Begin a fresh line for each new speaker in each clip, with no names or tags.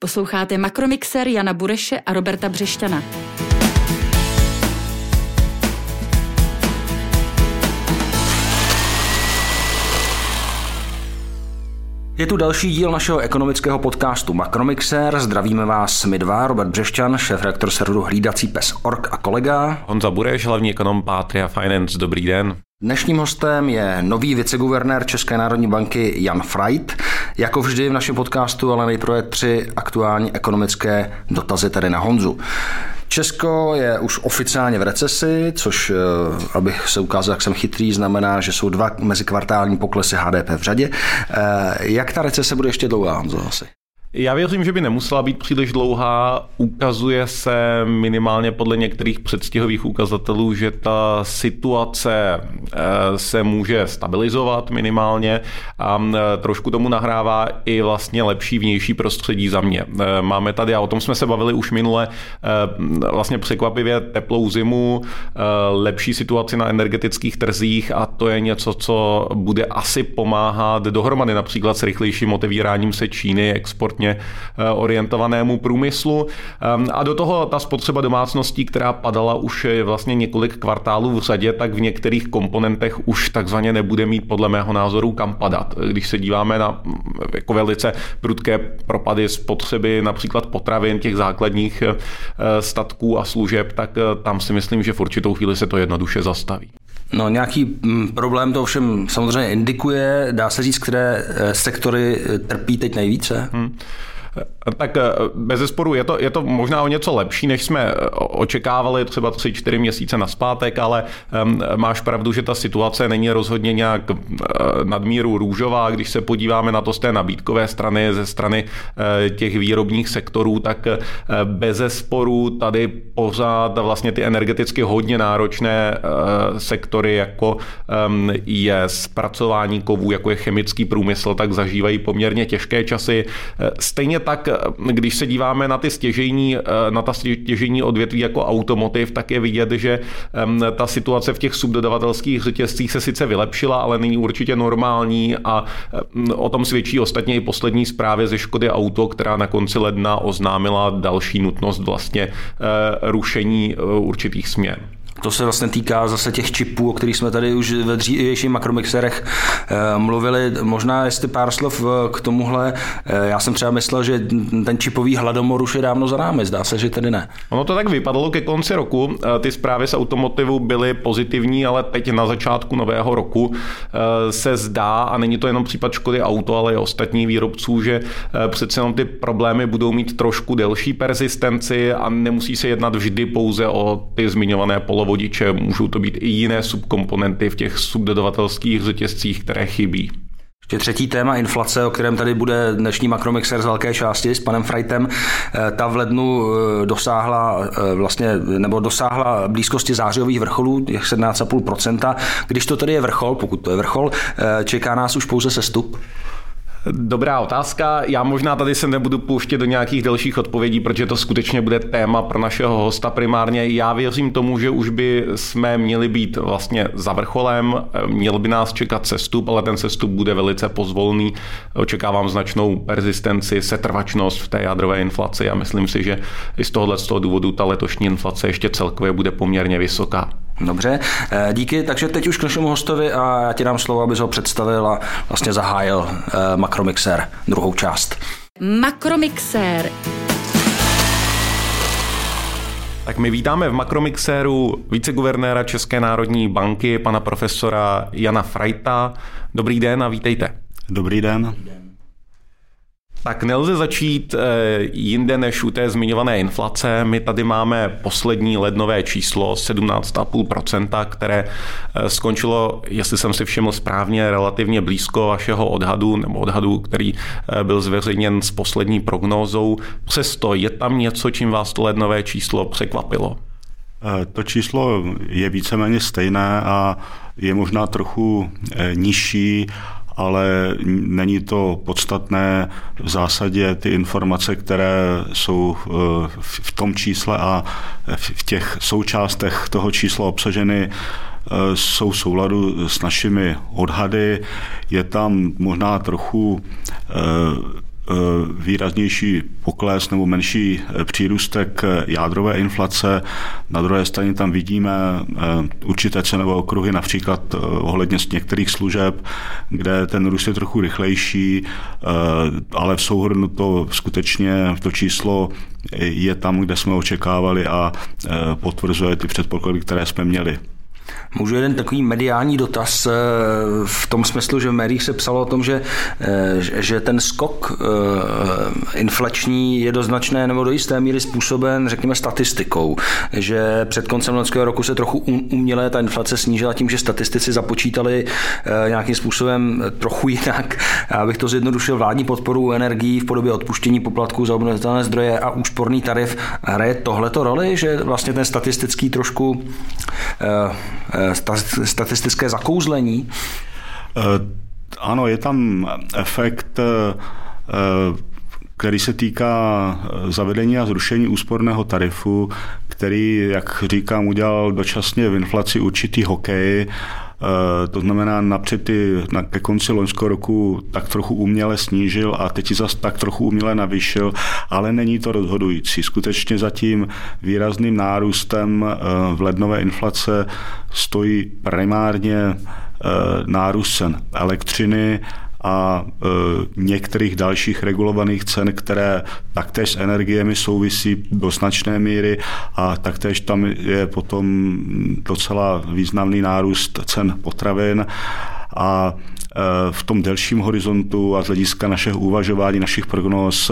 Posloucháte Makromixer Jana Bureše a Roberta Břešťana.
Je tu další díl našeho ekonomického podcastu Makromixer. Zdravíme vás my dva, Robert Břešťan, šéf reaktor serveru Hlídací pes Ork a kolega.
Honza Bureš, hlavní ekonom Patria Finance. Dobrý den.
Dnešním hostem je nový viceguvernér České národní banky Jan Freit. Jako vždy v našem podcastu, ale nejprve tři aktuální ekonomické dotazy tady na Honzu. Česko je už oficiálně v recesi, což, eh, abych se ukázal, jak jsem chytrý, znamená, že jsou dva mezikvartální poklesy HDP v řadě. Eh, jak ta recese bude ještě dlouhá, Honzo, asi?
Já věřím, že by nemusela být příliš dlouhá. Ukazuje se minimálně podle některých předstihových ukazatelů, že ta situace eh, se může stabilizovat minimálně a eh, trošku tomu nahrává i vlastně lepší vnější prostředí za mě. Eh, máme tady, a o tom jsme se bavili už minule, vlastně překvapivě teplou zimu, lepší situaci na energetických trzích a to je něco, co bude asi pomáhat dohromady například s rychlejším otevíráním se Číny, exportně exportně eh, orientovanému průmyslu. Ehm, a do toho ta spotřeba domácností, která padala už vlastně několik kvartálů v řadě, tak v některých komponentech už takzvaně nebude mít podle mého názoru kam padat. Když se díváme na mm, jako velice prudké propady spotřeby například potravin, těch základních eh, statků a služeb, tak eh, tam si myslím, že v určitou chvíli se to jednoduše zastaví.
No nějaký mm, problém to ovšem samozřejmě indikuje. Dá se říct, které sektory trpí teď nejvíce? Hmm.
Tak eh, bez zesporu je to, je to možná o něco lepší, než jsme eh, očekávali třeba 3-4 měsíce naspátek, ale máš pravdu, že ta situace není rozhodně nějak nadmíru růžová. Když se podíváme na to z té nabídkové strany, ze strany těch výrobních sektorů, tak bez zesporu tady pořád vlastně ty energeticky hodně náročné sektory, jako je zpracování kovů, jako je chemický průmysl, tak zažívají poměrně těžké časy. Stejně tak, když se díváme na ty stěžení, eh, na ta stěžení odvětví jako automotiv, tak je vidět, že ta situace v těch subdodavatelských řetězcích se sice vylepšila, ale není určitě normální a o tom svědčí ostatně i poslední zprávy ze Škody Auto, která na konci ledna oznámila další nutnost vlastně eh, rušení eh, určitých směn.
To se vlastně týká zase těch čipů, o kterých jsme tady už ve dřívějších makromixerech eh, mluvili. Možná jestli pár slov eh, k tomuhle. Eh, já jsem třeba myslel, že ten čipový hladomor už je dávno za námi. Zdá se, že tedy ne.
Ono to tak vypadalo ke konci roku. Ty zprávy z automotivu byly pozitivní, ale teď na začátku nového roku se zdá, a není to jenom případ Škody Auto, ale i ostatních výrobců, že přece jenom ty problémy budou mít trošku delší persistenci a nemusí se jednat vždy pouze o ty zmiňované polové vodiče, můžou to být i jiné subkomponenty v těch subdodavatelských řetězcích, které chybí.
Ještě třetí téma inflace, o kterém tady bude dnešní makromixer z velké části s panem Freitem. Eh, ta v lednu eh, dosáhla eh, vlastně, nebo dosáhla blízkosti zářijových vrcholů, těch 17,5%. Když to tedy je vrchol, pokud to je vrchol, čeká nás už pouze sestup?
Dobrá otázka. Já možná tady se nebudu pouštět do nějakých dalších odpovědí, protože to skutečně bude téma pro našeho hosta primárně. Já věřím tomu, že už by jsme měli být vlastně za vrcholem, měl by nás čekat sestup, ale ten sestup bude velice pozvolný. Očekávám značnou persistenci, setrvačnost v té jádrové inflaci a myslím si, že i z tohohle z toho důvodu ta letošní inflace ještě celkově bude poměrně vysoká.
Dobře, eh, díky. Takže teď už k našemu hostovi a já ti dám slovo, abys ho představil a vlastně zahájil eh, Makromixer, druhou část.
Makromixer.
Tak my vítáme v Makromixéru viceguvernéra České národní banky, pana profesora Jana Freita. Dobrý den a vítejte.
Dobrý den. Dobrý den.
Tak nelze začít eh, jinde než u té zmiňované inflace. My tady máme poslední lednové číslo 17,5%, které eh, skončilo, jestli jsem si všiml správně, relativně blízko vašeho odhadu, nebo odhadu, který eh, byl zveřejněn s poslední prognózou. Přesto je tam něco, čím vás to lednové číslo překvapilo?
To číslo je víceméně stejné a je možná trochu nižší ale není to podstatné. V zásadě ty informace, které jsou eh, v tom čísle a v těch součástech toho čísla obsaženy, eh, jsou v souladu s našimi odhady. Je tam možná trochu eh, výraznější pokles nebo menší přírůstek jádrové inflace. Na druhé straně tam vidíme určité cenové okruhy, například ohledně některých služeb, kde ten růst je trochu rychlejší, ale v souhrnu to skutečně to číslo je tam, kde jsme očekávali a potvrzuje ty předpoklady, které jsme měli.
Můžu jeden takový mediální dotaz eh, v tom smyslu, že v médiích se psalo o tom, že, eh, že ten skok eh, inflační je do značné nebo do jisté míry způsoben, řekněme, statistikou. Že před koncem loňského roku se trochu uměle ta inflace snížila tím, že statistici započítali nějakým způsobem trochu jinak. Abych to zjednodušil, vládní podporu energií v podobě odpuštění poplatků za obnovitelné zdroje a úsporný tarif. Hraje tohleto roli, že vlastně ten statistický trošku statistické zakouzlení?
Eh, ano, je tam efekt eh, který se týká zavedení a zrušení úsporného tarifu, který, jak říkám, udělal dočasně v inflaci určitý hokej Eh, to znamená, napřed ty, na, ke konci loňského roku tak trochu uměle snížil a teď zase tak trochu uměle navýšil, ale není to rozhodující. Skutečně za tím výrazným nárůstem eh, v lednové inflace stojí primárně eh, nárůst cen elektřiny a e, některých dalších regulovaných cen, které taktéž s energiemi souvisí do značné míry a taktéž tam je potom docela významný nárůst cen potravin a e, v tom delším horizontu a z hlediska našeho uvažování, našich prognóz,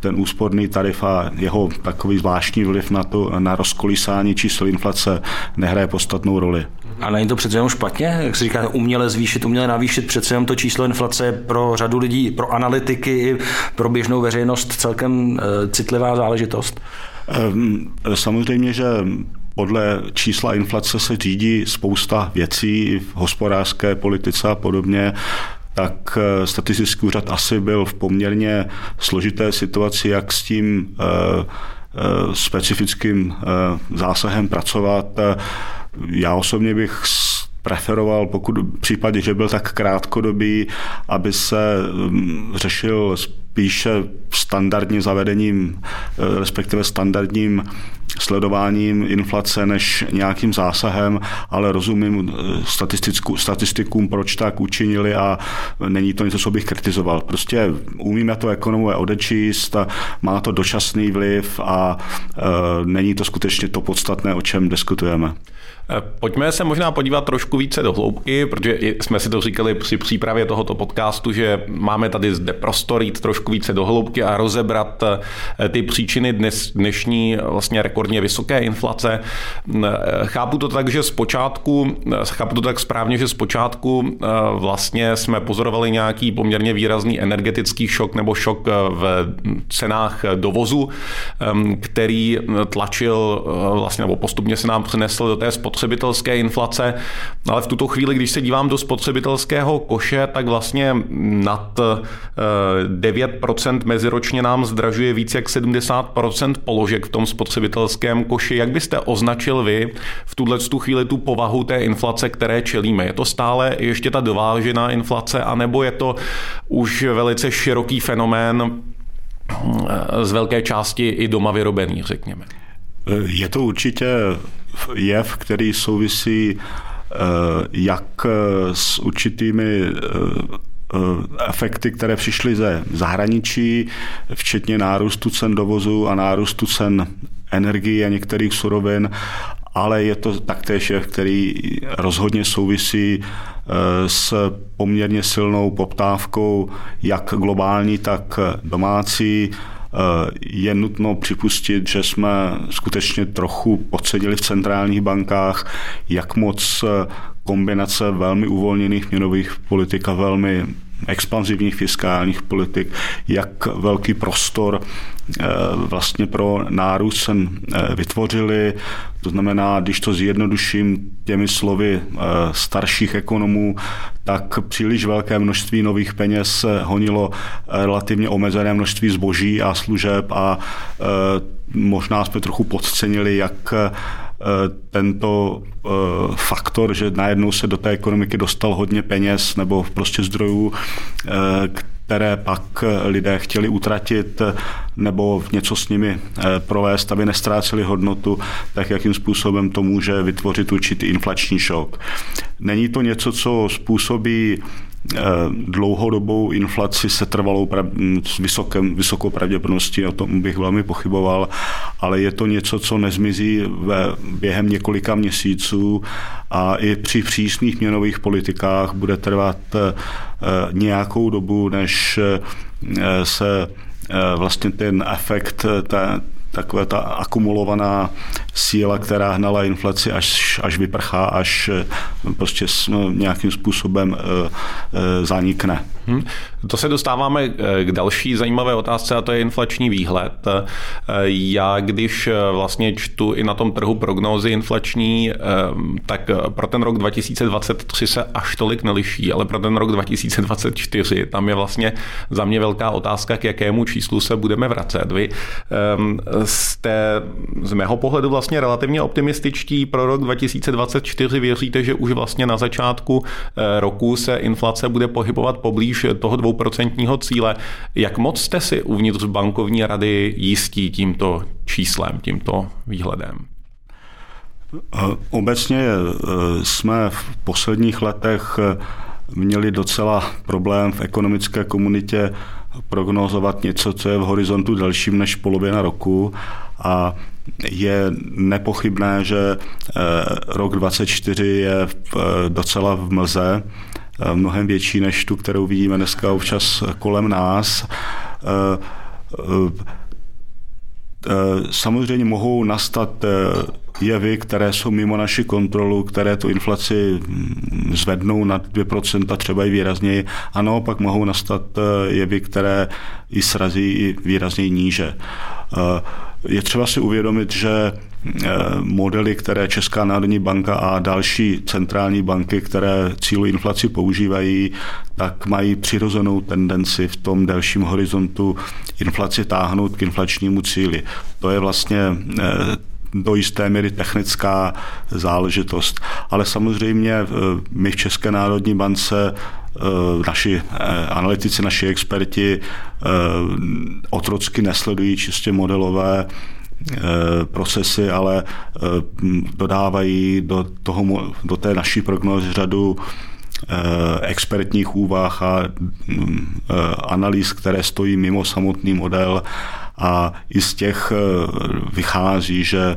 ten úsporný tarif a jeho takový zvláštní vliv na, to, na rozkolísání čísel inflace nehraje podstatnou roli.
A není to přece jenom špatně, jak se říká, uměle zvýšit, uměle navýšit, přece jenom to číslo inflace pro řadu lidí, pro analytiky, pro běžnou veřejnost celkem e, citlivá záležitost?
Ehm, samozřejmě, že podle čísla inflace se řídí spousta věcí v hospodářské politice a podobně tak e, statistický úřad asi byl v poměrně složité situaci, jak s tím e, specifickým zásahem pracovat. Já osobně bych preferoval, pokud v případě, že byl tak krátkodobý, aby se mm, řešil spíše standardním zavedením, eh, respektive standardním sledováním inflace než nějakým zásahem, ale rozumím eh, statistikům, proč tak učinili a není to něco, co bych kritizoval. Prostě umíme to ekonomové odečíst, má to dočasný vliv a e, není to skutečně to podstatné, o čem diskutujeme.
Eh, pojďme se možná podívat trošku více do hloubky, protože jsme si to říkali při přípravě tohoto podcastu, že máme tady zde prostor jít trošku více do hloubky a rozebrat eh, ty příčiny dnes, dnešní vlastně rekordně vysoké inflace. Eh, chápu to tak, že zpočátku, chápu to tak správně, že zpočátku vlastně jsme pozorovali nějaký poměrně výrazný energetický šok nebo šok v cenách dovozu, který tlačil vlastně nebo postupně se nám přenesl do té spotřeby spotřebitelské inflace, ale v tuto chvíli, když se dívám do spotřebitelského koše, tak vlastně nad 9% eh, meziročně nám zdražuje více jak 70% položek v tom spotřebitelském koši. Jak byste označil vy v tuhle tu chvíli tu povahu té inflace, které čelíme? Je to stále ještě ta dovážená inflace, anebo je to už velice široký fenomén eh, z velké části i doma vyrobený, řekněme?
Je to určitě jev, který souvisí eh, jak eh, s určitými eh, efekty, které přišly ze zahraničí, včetně nárůstu cen dovozu a nárůstu cen energie a některých surovin, ale je to taktéž jev, který rozhodně souvisí s poměrně silnou poptávkou jak globální, tak domácí. Eh, je nutno připustit, že jsme skutečně trochu podsedili v centrálních bankách, jak moc eh, kombinace velmi uvolněných měnových politik a velmi expanzivních fiskálních politik, jak velký prostor eh, vlastně pro nárůst jsem vytvořili. To znamená, když to zjednoduším těmi slovy starších ekonomů, tak příliš velké množství nových peněz honilo relativně omezené množství zboží a služeb a možná jsme trochu podcenili, jak tento e, faktor, že najednou se do té ekonomiky dostal hodně peněz nebo prostě zdrojů, které pak lidé chtěli utratit nebo něco s nimi provést, aby nestráceli hodnotu, tak jakým způsobem to může vytvořit určitý inflační šok. Není to něco, co způsobí Eh, dlouhodobou inflaci se trvalou s vysokem, vysokou pravděpodobností, o tom bych velmi pochyboval, ale je to něco, co nezmizí ve, během několika měsíců a i při přísných měnových politikách bude trvat eh, nějakou dobu, než eh, se vlastně ten efekt té, taková ta akumulovaná síla, která hnala inflaci, až, až vyprchá, až eh, prostě nějakým způsobem eh, eh, zanikne. Hmm.
To se dostáváme k další zajímavé otázce a to je inflační výhled. Já když vlastně čtu i na tom trhu prognózy inflační, tak pro ten rok 2023 se až tolik neliší, ale pro ten rok 2024 tam je vlastně za mě velká otázka, k jakému číslu se budeme vracet. Vy jste z mého pohledu vlastně relativně optimističtí pro rok 2024. Věříte, že už vlastně na začátku eh, roku se inflace bude pohybovat poblíž toho dvouprocentního cíle. Jak moc jste si uvnitř bankovní rady jistí tímto číslem, tímto výhledem?
Eh, obecně eh, jsme v posledních letech měli docela problém v ekonomické komunitě prognozovat něco, co je v horizontu delším než polovina roku a je nepochybné, že eh, rok 24 je eh, docela v mlze, eh, mnohem větší než tu, kterou vidíme dneska občas kolem nás. Samozřejmě mohou nastat jevy, které jsou mimo naši kontrolu, které tu inflaci mm, zvednou na 2%, třeba i výrazněji, a naopak mohou nastat jevy, které ji srazí i výrazněji níže. Je třeba si uvědomit, že eh, modely, které Česká národní banka a další centrální banky, které cílují inflaci používají, tak mají přirozenou tendenci v tom delším horizontu inflaci táhnout k inflačnímu cíli. To je vlastně eh, do jisté míry technická záležitost. Ale samozřejmě eh, my v České národní bance naši analytici, naši experti otrocky nesledují čistě modelové procesy, ale dodávají do, toho, do té naší prognózy řadu expertních úvah a analýz, které stojí mimo samotný model. A i z těch vychází, že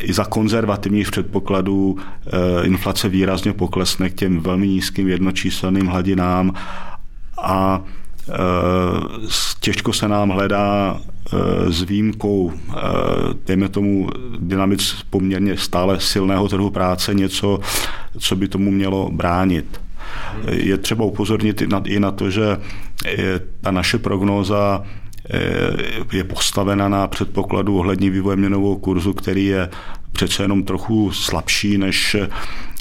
i za konzervativních předpokladů inflace výrazně poklesne k těm velmi nízkým jednočíselným hladinám a těžko se nám hledá s výjimkou, dejme tomu, dynamic poměrně stále silného trhu práce něco, co by tomu mělo bránit. Je třeba upozornit i na to, že ta naše prognóza je postavena na předpokladu ohledně vývoje měnového kurzu, který je přece jenom trochu slabší než Eh,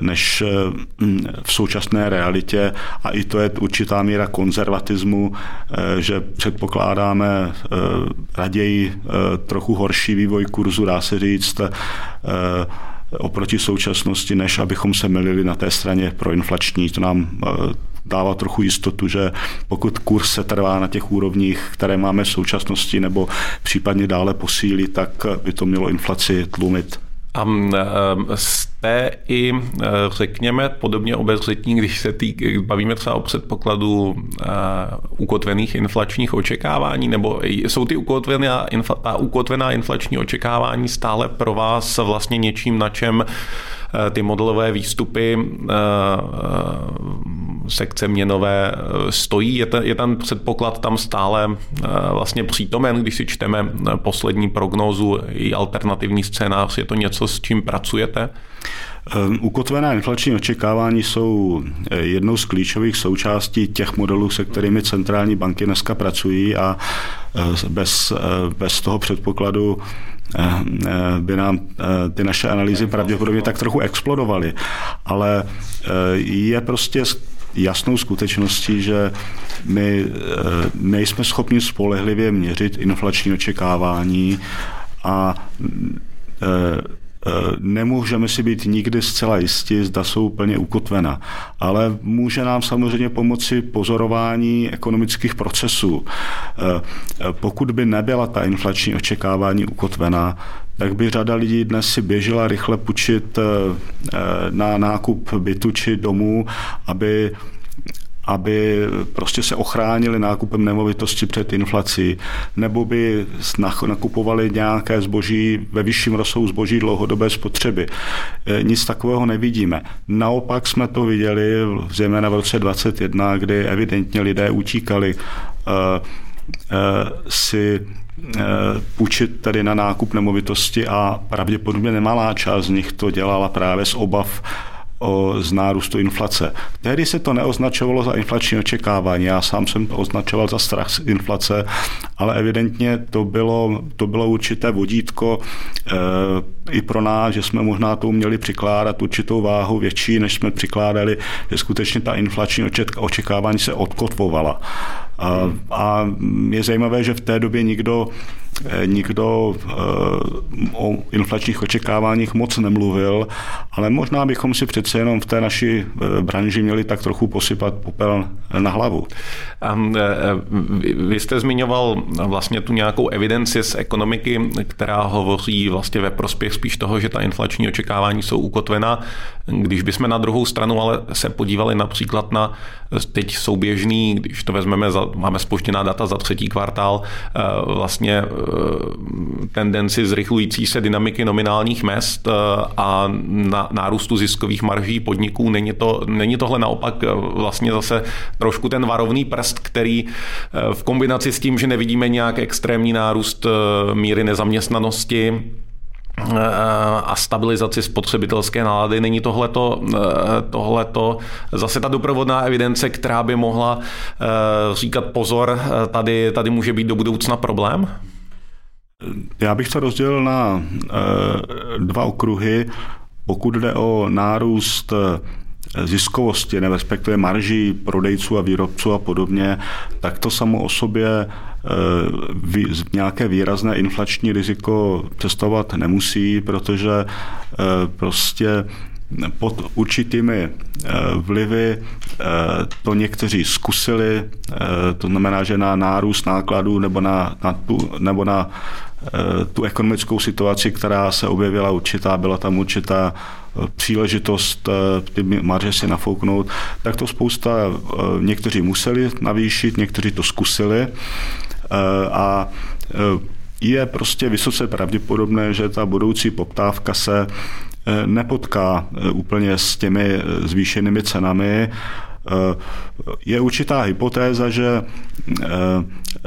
než mm, v současné realitě a i to je určitá míra konzervatismu, eh, že předpokládáme eh, raději trochu horší vývoj kurzu, dá se říct, oproti současnosti, než abychom se milili na té straně proinflační. To nám dává trochu jistotu, že pokud kurz se trvá na těch úrovních, které máme v současnosti, nebo případně dále posílí, tak by to mělo inflaci tlumit.
A jste i, řekněme, podobně obezřetní, když se tý, bavíme třeba o předpokladu ukotvených inflačních očekávání, nebo jsou ty ukotvená, ta ukotvená inflační očekávání stále pro vás vlastně něčím, na čem Eh, ty modelové výstupy eh, eh, sekce měnové stojí. Je ten, je ten předpoklad tam stále vlastně přítomen, když si čteme poslední prognózu i alternativní scénář. Je to něco, s čím pracujete?
Ukotvená inflační očekávání jsou jednou z klíčových součástí těch modelů, se kterými centrální banky dneska pracují a bez, bez toho předpokladu Eh, eh, by nám eh, ty naše analýzy pravděpodobně tak trochu explodovaly. Ale je prostě jasnou skutečností, že my nejsme schopni spolehlivě měřit inflační očekávání a nemůžeme si být nikdy zcela jistí, zda jsou plně ukotvena, ale může nám samozřejmě pomoci pozorování ekonomických procesů. Pokud by nebyla ta inflační očekávání ukotvená, tak by řada lidí dnes si běžela rychle půjčit na nákup bytu či domů, aby aby prostě se ochránili nákupem nemovitosti před inflací, nebo by nakupovali nějaké zboží ve vyšším rozsahu zboží dlouhodobé spotřeby. E, nic takového nevidíme. Naopak jsme to viděli zejména v roce 2021, kdy evidentně lidé utíkali e, e, si půjčit tedy na nákup nemovitosti a pravděpodobně nemalá část z nich to dělala právě z obav o, z nárůstu inflace. Tehdy se to neoznačovalo za inflační očekávání, já sám jsem to označoval za strach z inflace, ale evidentně to bylo, to bylo určité vodítko e, i pro nás, že jsme možná to měli přikládat určitou váhu větší, než jsme přikládali, že skutečně ta inflační očekávání se odkotvovala. A, a je zajímavé, že v té době nikdo nikdo eh, o inflačních očekáváních moc nemluvil, ale možná bychom si přece jenom v té naší eh, branži měli tak trochu posypat popel na hlavu.
Vy jste zmiňoval vlastně tu nějakou evidenci z ekonomiky, která hovoří vlastně ve prospěch spíš toho, že ta inflační očekávání jsou ukotvená. Když bychom na druhou stranu ale se podívali například na teď souběžný, když to vezmeme, máme spoštěná data za třetí kvartál, vlastně Eh, tendenci zrychlující se dynamiky nominálních mest eh, a na nárůstu ziskových marží podniků. Není, to, není tohle naopak eh, vlastně zase trošku ten varovný prst, který v kombinaci s tím, že nevidíme nějak extrémní nárůst míry nezaměstnanosti, a stabilizaci spotřebitelské nálady. Není tohleto, tohleto zase ta doprovodná evidence, která by mohla říkat pozor, tady, tady může být do budoucna problém?
Já bych to rozdělil na eh, dva okruhy. Pokud jde o nárůst eh, ziskovosti, ne respektive marží prodejců a výrobců a podobně, tak to samo o sobě eh, nějaké výrazné inflační riziko představovat nemusí, protože prostě pod určitými vlivy to někteří zkusili, to znamená, že na nárůst nákladů nebo na, na, tu, nebo na tu ekonomickou situaci, která se objevila určitá, byla tam určitá eh, příležitost eh, ty marže si nafouknout, tak to spousta, někteří museli navýšit, někteří to zkusili a je prostě vysoce pravděpodobné, že ta budoucí poptávka se nepotká úplně s těmi zvýšenými cenami, Eh, je určitá hypotéza, že eh, eh,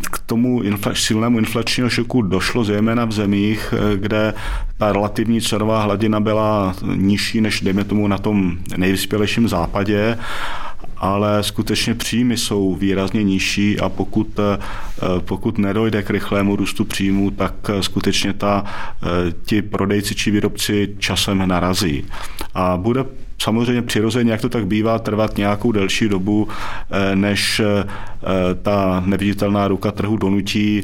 k tomu silnému inflačního šoku došlo zejména v zemích, kde ta relativní cenová hladina byla nižší než, dejme tomu, na tom nejvyspělejším západě ale skutečně příjmy jsou výrazně nižší a pokud, pokud nedojde k rychlému růstu příjmů, tak skutečně ta, ti prodejci či výrobci časem narazí. A bude samozřejmě přirozeně, jak to tak bývá, trvat nějakou delší dobu, eh, než eh, ta neviditelná ruka trhu donutí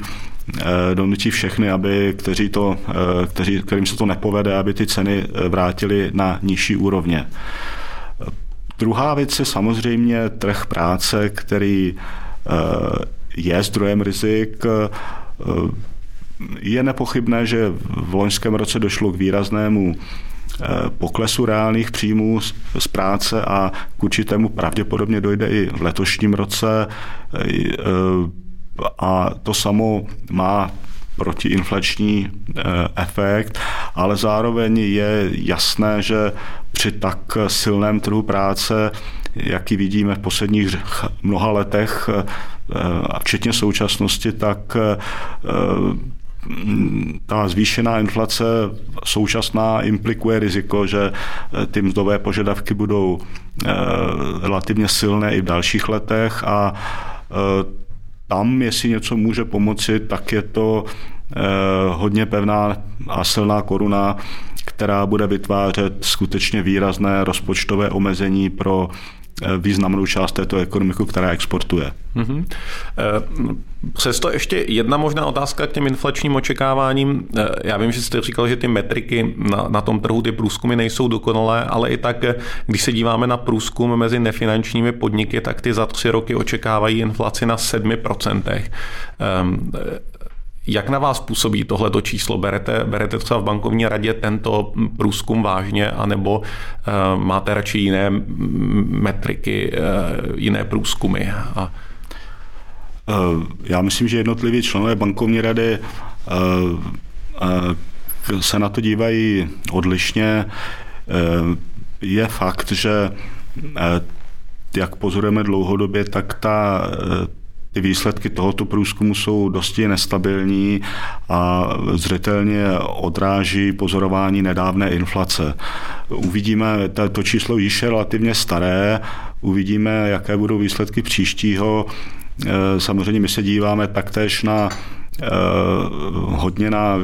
eh, donutí všechny, aby, kteří to, kteří, kterým se to nepovede, aby ty ceny vrátili na nižší úrovně. Druhá věc je samozřejmě trh práce, který je zdrojem rizik. Je nepochybné, že v loňském roce došlo k výraznému poklesu reálných příjmů z práce a k určitému pravděpodobně dojde i v letošním roce. Eh, a to samo má protiinflační eh, efekt, ale zároveň je jasné, že při tak silném trhu práce, jaký vidíme v posledních mnoha letech, a včetně současnosti, tak ta zvýšená inflace současná implikuje riziko, že eh, ty mzdové požadavky budou eh, relativně silné i v dalších letech a eh, tam, jestli něco může pomoci, tak je to hodně pevná a silná koruna, která bude vytvářet skutečně výrazné rozpočtové omezení pro významnou část této ekonomiky, která exportuje. Mm-hmm.
Přesto ještě jedna možná otázka k těm inflačním očekáváním. Já vím, že jste říkal, že ty metriky na, na tom trhu, ty průzkumy nejsou dokonalé, ale i tak, když se díváme na průzkum mezi nefinančními podniky, tak ty za tři roky očekávají inflaci na 7%. Jak na vás působí tohleto číslo? Berete, berete třeba v bankovní radě tento průzkum vážně, anebo uh, máte radši jiné metriky, uh, jiné průzkumy? A...
Uh, já myslím, že jednotliví členové bankovní rady se na to dívají odlišně. Je fakt, že jak pozorujeme dlouhodobě, tak ta ty výsledky tohoto průzkumu jsou dosti nestabilní a zřetelně odráží pozorování nedávné inflace. Uvidíme, to číslo již je relativně staré, uvidíme, jaké budou výsledky příštího. E, samozřejmě my se díváme taktéž na hodně na e,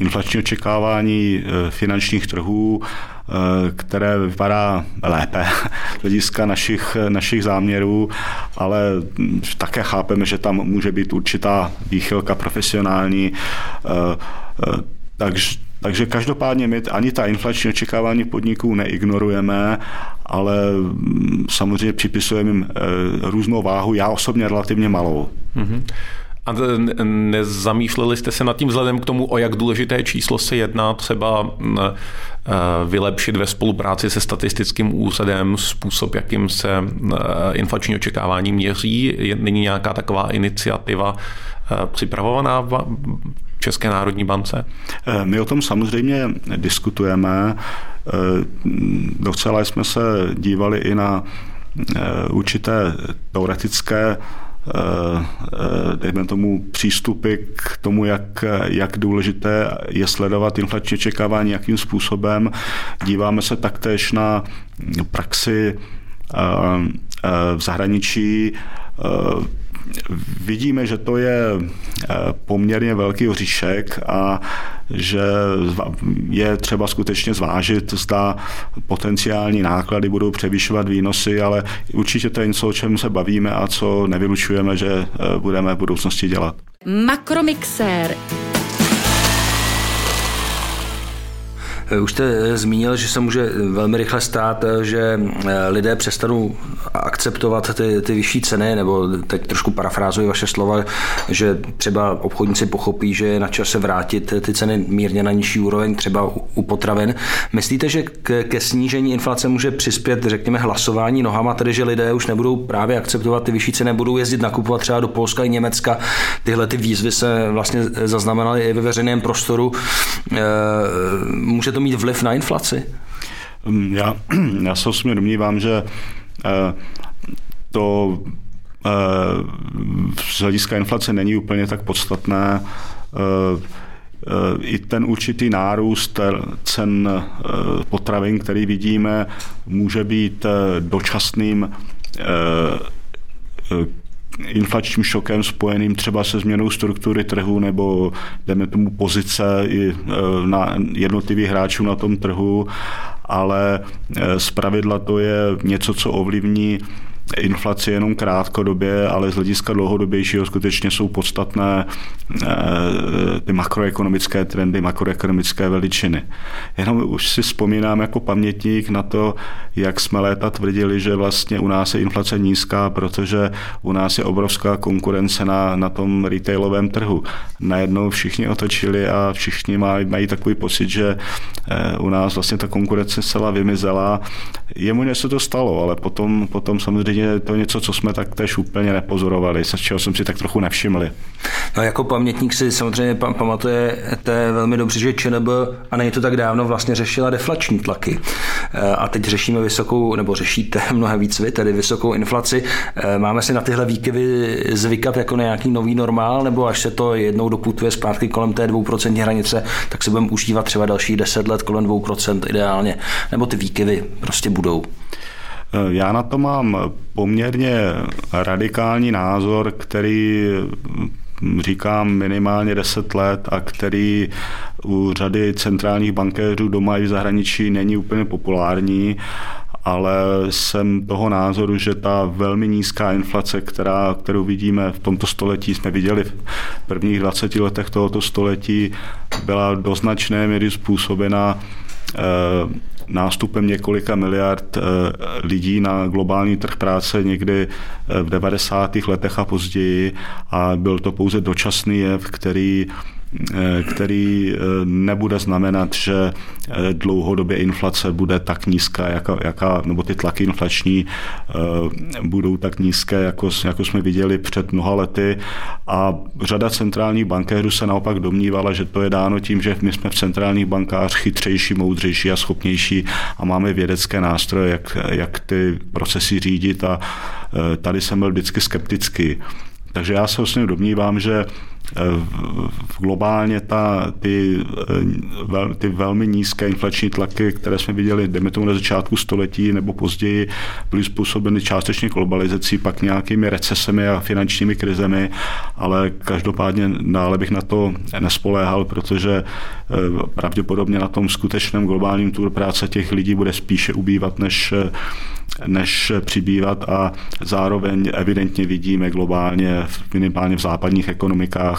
inflační očekávání finančních trhů Eh, které vypadá lépe z hlediska našich, našich záměrů, ale také chápeme, že tam může být určitá výchylka profesionální. Eh, eh, takže takže každopádně my ani ta inflační očekávání podniků neignorujeme, ale samozřejmě připisujeme jim různou váhu, já osobně relativně malou. Mm-hmm.
A nezamýšleli jste se nad tím vzhledem k tomu, o jak důležité číslo se jedná, třeba vylepšit ve spolupráci se statistickým úřadem způsob, jakým se inflační očekávání měří? Není nějaká taková iniciativa připravovaná v České národní bance?
E, my o tom samozřejmě diskutujeme. E, docela jsme se dívali i na e, určité teoretické dejme tomu, přístupy k tomu, jak, jak důležité je sledovat inflační očekávání, jakým způsobem. Díváme se taktéž na praxi eh, v zahraničí vidíme, že to je poměrně velký oříšek a že je třeba skutečně zvážit, zda potenciální náklady budou převyšovat výnosy, ale určitě to je něco, o čem se bavíme a co nevylučujeme, že eh, budeme v budoucnosti dělat.
Makromixér.
Už jste eh, zmínil, že se může eh, velmi rychle stát, že lidé přestanou akceptovat ty, ty vyšší ceny, nebo teď trošku parafrázuji vaše slova, že třeba obchodníci pochopí, že je na čase vrátit ty ceny mírně na nižší úroveň, třeba u potravin. Myslíte, že ke, ke snížení inflace může přispět, řekněme, hlasování nohama, tedy že lidé už nebudou právě akceptovat ty vyšší ceny, budou jezdit nakupovat třeba do Polska i Německa. Tyhle ty výzvy se vlastně zaznamenaly i ve veřejném prostoru. Může to mít vliv na inflaci?
Mm, já, já se osobně domnívám, že eh, to eh, z hlediska inflace není úplně tak podstatné. Eh, I ten určitý nárůst cen potravin, který vidíme, může být dočasným inflačním šokem spojeným třeba se změnou struktury trhu nebo jdeme tomu pozice i e, na jednotlivých hráčů na tom trhu, ale e, z pravidla to je něco, co ovlivní inflaci jenom krátkodobě, ale z hlediska dlouhodobějšího skutečně jsou podstatné eh, ty makroekonomické trendy, makroekonomické veličiny. Jenom už si vzpomínám jako pamětník na to, jak jsme léta tvrdili, že vlastně u nás je inflace nízká, protože u nás je obrovská konkurence na, na tom retailovém trhu. Najednou všichni otočili a všichni mají, mají takový pocit, že eh, u nás vlastně ta konkurence zcela vymizela. Jemu něco to stalo, ale potom, potom samozřejmě je to něco, co jsme tak tež úplně nepozorovali, se čeho jsem si tak trochu nevšimli.
No jako pamětník si samozřejmě pamatujete velmi dobře, že ČNB, a není to tak dávno, vlastně řešila deflační tlaky. Eh, a teď řešíme vysokou, nebo řešíte mnohem víc vy, tedy vysokou inflaci. Eh, máme si na tyhle výkyvy zvykat jako nějaký nový normál, nebo až se to jednou doputuje zpátky kolem té 2% hranice, tak se budeme užívat třeba další 10 let kolem 2% ideálně. Nebo ty výkyvy prostě budou.
Eh, já na to mám poměrně radikální názor, který hm, říkám minimálně 10 let a který u řady centrálních bankéřů doma i v zahraničí není úplně populární ale jsem toho názoru, že ta velmi nízká inflace, která, kterou vidíme v tomto století, jsme viděli v prvních 20 letech tohoto století, byla do značné míry způsobena eh, nástupem několika miliard eh, lidí na globální trh práce někdy eh, v 90. letech a později a byl to pouze dočasný jev, který který eh, nebude znamenat, že eh, dlouhodobě inflace bude tak nízká, jaká, jaká, nebo ty tlaky inflační budou tak nízké, jako, jako jsme viděli před mnoha lety. A řada centrálních bankéřů se naopak domnívala, že to je dáno tím, že my jsme v centrálních bankách chytřejší, moudřejší a schopnější a máme vědecké nástroje, jak, jak ty procesy řídit a tady jsem byl vždycky skeptický. Takže já se vlastně domnívám, že globálně ta, ty, vel, ty velmi nízké inflační tlaky, které jsme viděli, jdeme tomu na začátku století nebo později, byly způsobeny částečně globalizací, pak nějakými recesemi a finančními krizemi, ale každopádně dále bych na to nespoléhal, protože eh, pravděpodobně na tom skutečném globálním tour práce těch lidí bude spíše ubývat, než než přibývat a zároveň evidentně vidíme globálně, minimálně v západních ekonomikách,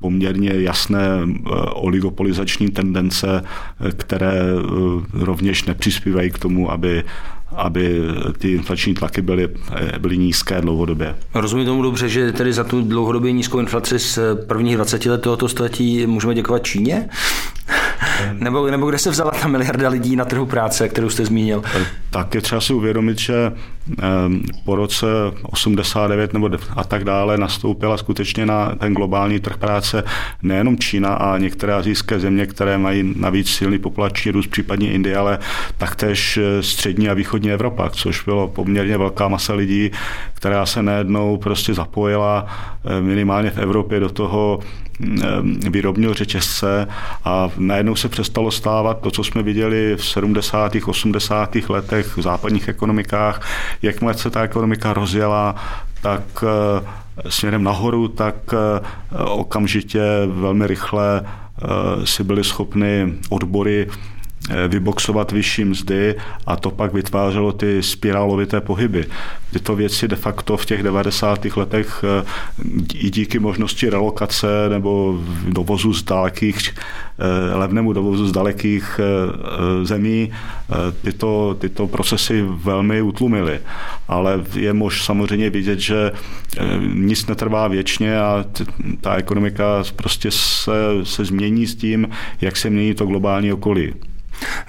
poměrně jasné eh, oligopolizační tendence, eh, které eh, rovněž nepřispívají k tomu, aby aby ty inflační tlaky byly, byly nízké dlouhodobě.
Rozumím tomu dobře, že tedy za tu dlouhodobě nízkou inflaci z prvních 20 let tohoto století můžeme děkovat Číně? Nebo, nebo kde se vzala ta miliarda lidí na trhu práce, kterou jste zmínil?
Tak je třeba si uvědomit, že po roce 89 nebo a tak dále nastoupila skutečně na ten globální trh práce nejenom Čína a některé azijské země, které mají navíc silný populační růst, případně Indie, ale taktéž střední a východní Evropa, což bylo poměrně velká masa lidí, která se najednou prostě zapojila minimálně v Evropě do toho výrobního řetězce a najednou se přestalo stávat to, co jsme viděli v 70. 80. letech v západních ekonomikách, jakmile se ta ekonomika rozjela, tak eh, směrem nahoru, tak eh, okamžitě velmi rychle eh, si byli schopny odbory vyboxovat vyšší mzdy a to pak vytvářelo ty spirálovité pohyby. Tyto věci de facto v těch 90. letech eh, i díky možnosti relokace nebo dovozu z dalekých, eh, levnému dovozu z dalekých zemí tyto, tyto procesy velmi utlumily. Ale je mož samozřejmě vidět, že nic netrvá věčně a ta ekonomika prostě se, se změní s tím, jak se mění to globální okolí.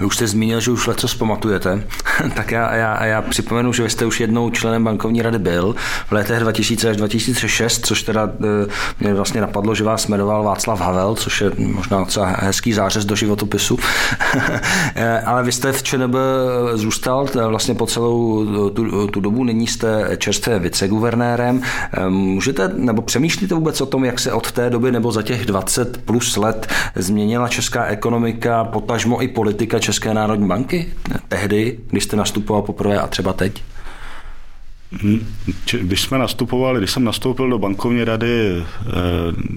Už jste zmínil, že už leco vzpamatujete, tak já, já, já připomenu, že vy jste už jednou členem bankovní rady byl v letech 2000 až 2006, což teda e, mě vlastně napadlo, že vás jmenoval Václav Havel, což je možná docela hezký zářez do životopisu. E, ale vy jste v ČNB zůstal vlastně po celou tu, tu dobu, nyní jste čerstvě viceguvernérem. Můžete, nebo přemýšlíte vůbec o tom, jak se od té doby nebo za těch 20 plus let změnila česká ekonomika, potažmo i politika politika České národní banky tehdy, když jste nastupoval poprvé a třeba teď?
Hm, když jsme nastupovali, když jsem nastoupil do bankovní rady eh,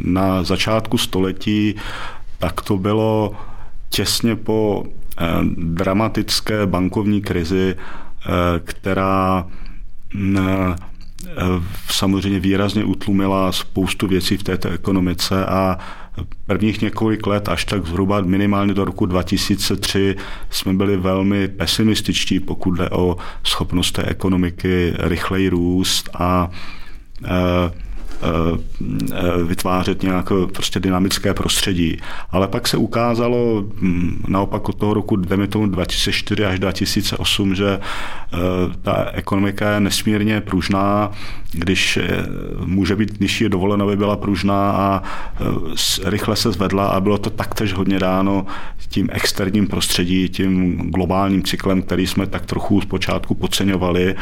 na začátku století, tak to bylo těsně po eh, dramatické bankovní krizi, eh, která hm, samozřejmě výrazně utlumila spoustu věcí v této ekonomice a prvních několik let, až tak zhruba minimálně do roku 2003, jsme byli velmi pesimističtí, pokud jde o schopnost té ekonomiky rychleji růst a eh, vytvářet nějaké prostě dynamické prostředí. Ale pak se ukázalo hm, naopak od toho roku, jdeme tomu 2004 až 2008, že eh, ta ekonomika je nesmírně pružná, když může být, když je dovoleno, aby byla pružná a rychle se zvedla a bylo to taktéž hodně dáno tím externím prostředí, tím globálním cyklem, který jsme tak trochu zpočátku podceňovali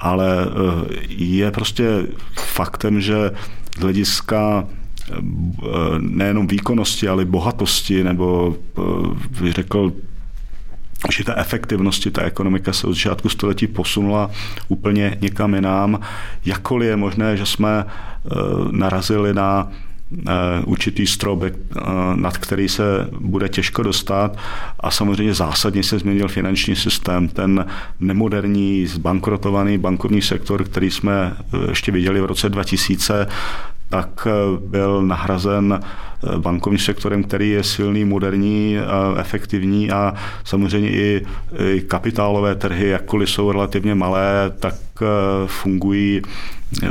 ale eh, je prostě faktem, že z hlediska eh, nejenom výkonnosti, ale bohatosti, nebo eh, bych řekl, že ta efektivnosti, ta ekonomika se od začátku století posunula úplně někam jinam. Jakkoliv je možné, že jsme narazili na určitý strop, nad který se bude těžko dostat a samozřejmě zásadně se změnil finanční systém. Ten nemoderní, zbankrotovaný bankovní sektor, který jsme ještě viděli v roce 2000, tak eh, byl nahrazen eh, bankovním sektorem, který je silný, moderní, efektivní a samozřejmě i, kapitálové trhy, jakkoliv jsou relativně malé, tak eh, fungují,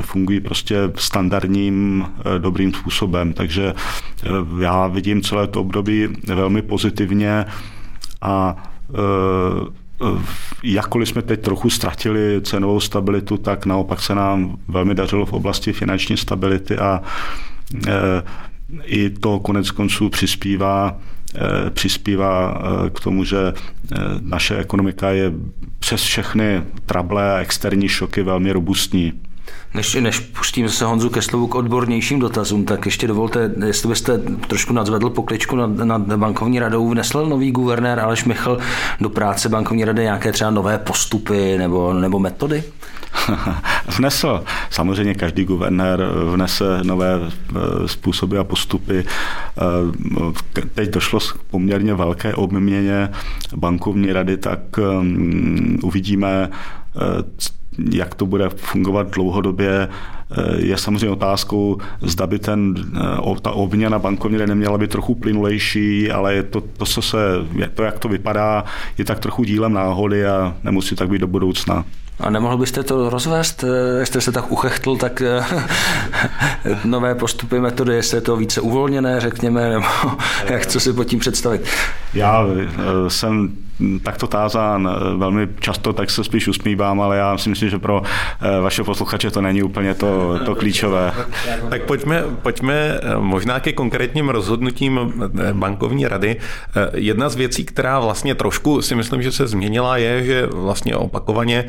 fungují prostě standardním dobrým způsobem. Takže já vidím celé to období velmi pozitivně a jakkoliv jsme teď trochu ztratili cenovou stabilitu, tak naopak se nám velmi dařilo v oblasti finanční stability a i to konec konců přispívá přispívá k tomu, že naše ekonomika je přes všechny trable a externí šoky velmi robustní.
Než, než pustím se Honzu ke slovu k odbornějším dotazům, tak ještě dovolte, jestli byste trošku nadzvedl pokličku nad, nad bankovní radou, vnesl nový guvernér Aleš Michl do práce bankovní rady nějaké třeba nové postupy nebo, nebo metody?
Vnesl. Samozřejmě každý guvernér vnese nové eh, způsoby a postupy. Eh, teď došlo k poměrně velké obměně bankovní rady, tak mm, uvidíme, eh, jak to bude fungovat dlouhodobě, je samozřejmě otázkou, zda by ten, ta obměna bankovní neměla být trochu plynulejší, ale je to, to, co se, je to, jak to vypadá, je tak trochu dílem náhody a nemusí tak být do budoucna.
A nemohl byste to rozvést, eh, jste se tak uchechtl, tak eh, nové postupy, metody, jestli je to více uvolněné, řekněme, nebo jak co si pod tím představit?
Já eh, jsem takto tázán velmi často, tak se spíš usmívám, ale já si myslím, že pro vaše posluchače to není úplně to, to klíčové.
Tak pojďme, pojďme možná ke konkrétním rozhodnutím bankovní rady. Jedna z věcí, která vlastně trošku si myslím, že se změnila, je, že vlastně opakovaně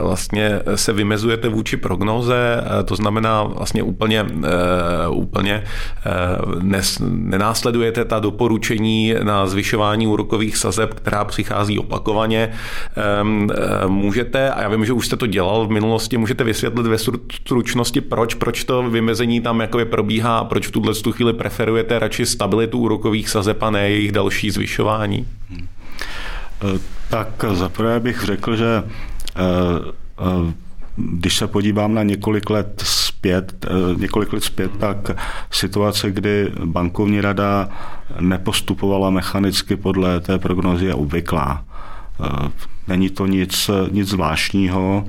vlastně se vymezujete vůči prognoze, eh, to znamená vlastně úplně, eh, úplně eh, nes, nenásledujete ta doporučení na zvyšování úrokových sazeb, která přichází opakovaně. Můžete, a já vím, že už jste to dělal v minulosti, můžete vysvětlit ve stručnosti, proč, proč to vymezení tam jakoby probíhá a proč v tuhle chvíli preferujete radši stabilitu úrokových sazeb a ne jejich další zvyšování? Hmm.
Tak zaprvé bych řekl, že eh, eh, když se podívám na několik let zpět, eh, několik let zpět, tak situace, kdy bankovní rada nepostupovala mechanicky podle té prognozy je obvyklá. Není to nic, nic zvláštního.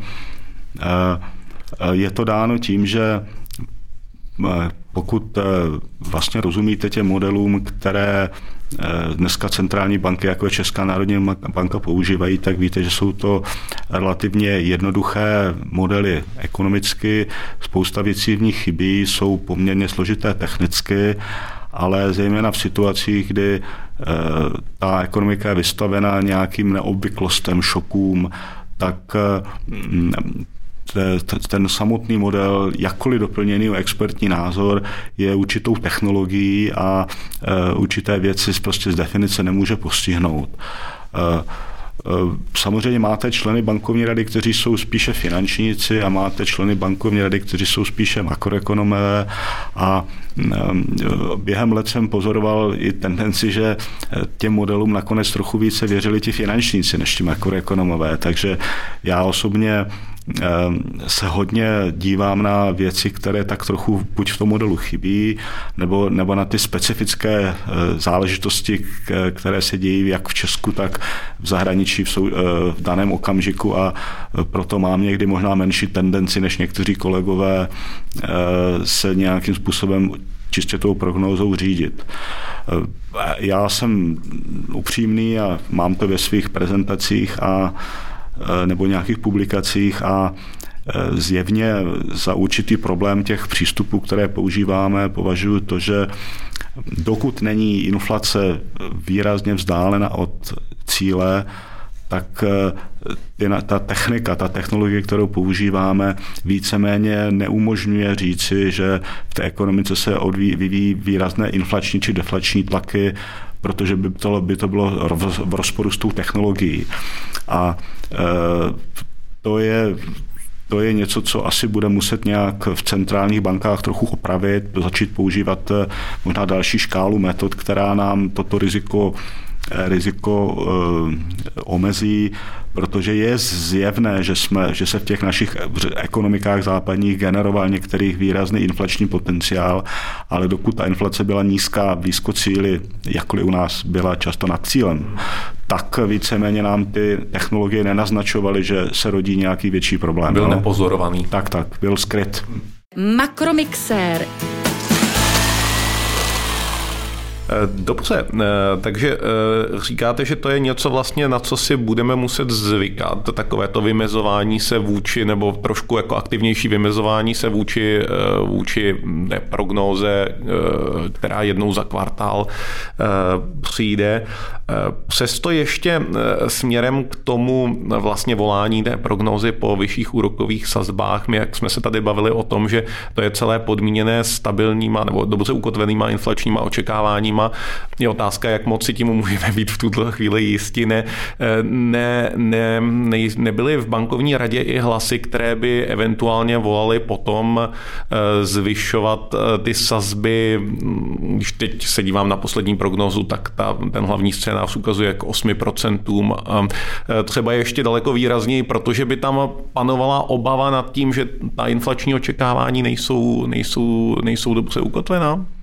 Je to dáno tím, že pokud vlastně rozumíte těm modelům, které Eh, dneska centrální banky, jako je Česká národní banka, používají, tak víte, že jsou to relativně jednoduché modely ekonomicky. Spousta věcí v nich chybí, jsou poměrně složité technicky, ale zejména v situacích, kdy eh, ta ekonomika je vystavena nějakým neobvyklostem, šokům, tak eh, ten samotný model, jakkoliv doplněný o expertní názor, je určitou technologií a e, určité věci prostě z definice nemůže postihnout. E, e, samozřejmě máte členy bankovní rady, kteří jsou spíše finančníci a máte členy bankovní rady, kteří jsou spíše makroekonomové a během let jsem pozoroval i tendenci, že těm modelům nakonec trochu více věřili ti finančníci než ti makroekonomové, takže já osobně se hodně dívám na věci, které tak trochu buď v tom modelu chybí, nebo, nebo na ty specifické eh, záležitosti, které se dějí jak v Česku, tak v zahraničí v, sou, eh, v daném okamžiku a eh, proto mám někdy možná menší tendenci než někteří kolegové se nějakým způsobem čistě tou prognózou řídit. Já jsem upřímný a mám to ve svých prezentacích a nebo nějakých publikacích a eh, zjevně za určitý problém těch přístupů, které používáme, považuji to, že dokud není inflace výrazně vzdálena od cíle, tak eh, ta technika, ta technologie, kterou používáme, víceméně neumožňuje říci, že v té ekonomice se odvíjí, vyvíjí výrazné inflační či deflační tlaky protože by to, by to bylo v rozporu s tou technologií. A e, to je to je něco, co asi bude muset nějak v centrálních bankách trochu opravit, začít používat možná další škálu metod, která nám toto riziko riziko omezí protože je zjevné, že, jsme, že se v těch našich ekonomikách západních generoval některých výrazný inflační potenciál, ale dokud ta inflace byla nízká, blízko cíly, jakkoliv u nás byla často nad cílem, tak víceméně nám ty technologie nenaznačovaly, že se rodí nějaký větší problém.
Byl no? nepozorovaný.
Tak, tak, byl skryt.
Makromixér.
Eh, dobře, eh, takže eh, říkáte, že to je něco vlastně, na co si budeme muset zvykat, takové to vymezování se vůči, nebo trošku jako aktivnější vymezování se vůči, vůči ne, prognóze, která jednou za kvartál přijde. Přesto ještě směrem k tomu vlastně volání té prognózy po vyšších úrokových sazbách, my jak jsme se tady bavili o tom, že to je celé podmíněné stabilníma nebo dobře ukotvenýma inflačníma očekáváníma, firma. Je otázka, jak moc si tím můžeme být v tuto chvíli jistí. Ne, ne, ne, ne, nebyly v bankovní radě i hlasy, které by eventuálně volaly potom eh, zvyšovat eh, ty sazby. Když teď se dívám na poslední prognozu, tak ta, ten hlavní scénář ukazuje k 8%. Eh, třeba ještě daleko výrazněji, protože by tam panovala obava nad tím, že ta inflační očekávání nejsou, nejsou, nejsou dobře ukotvená?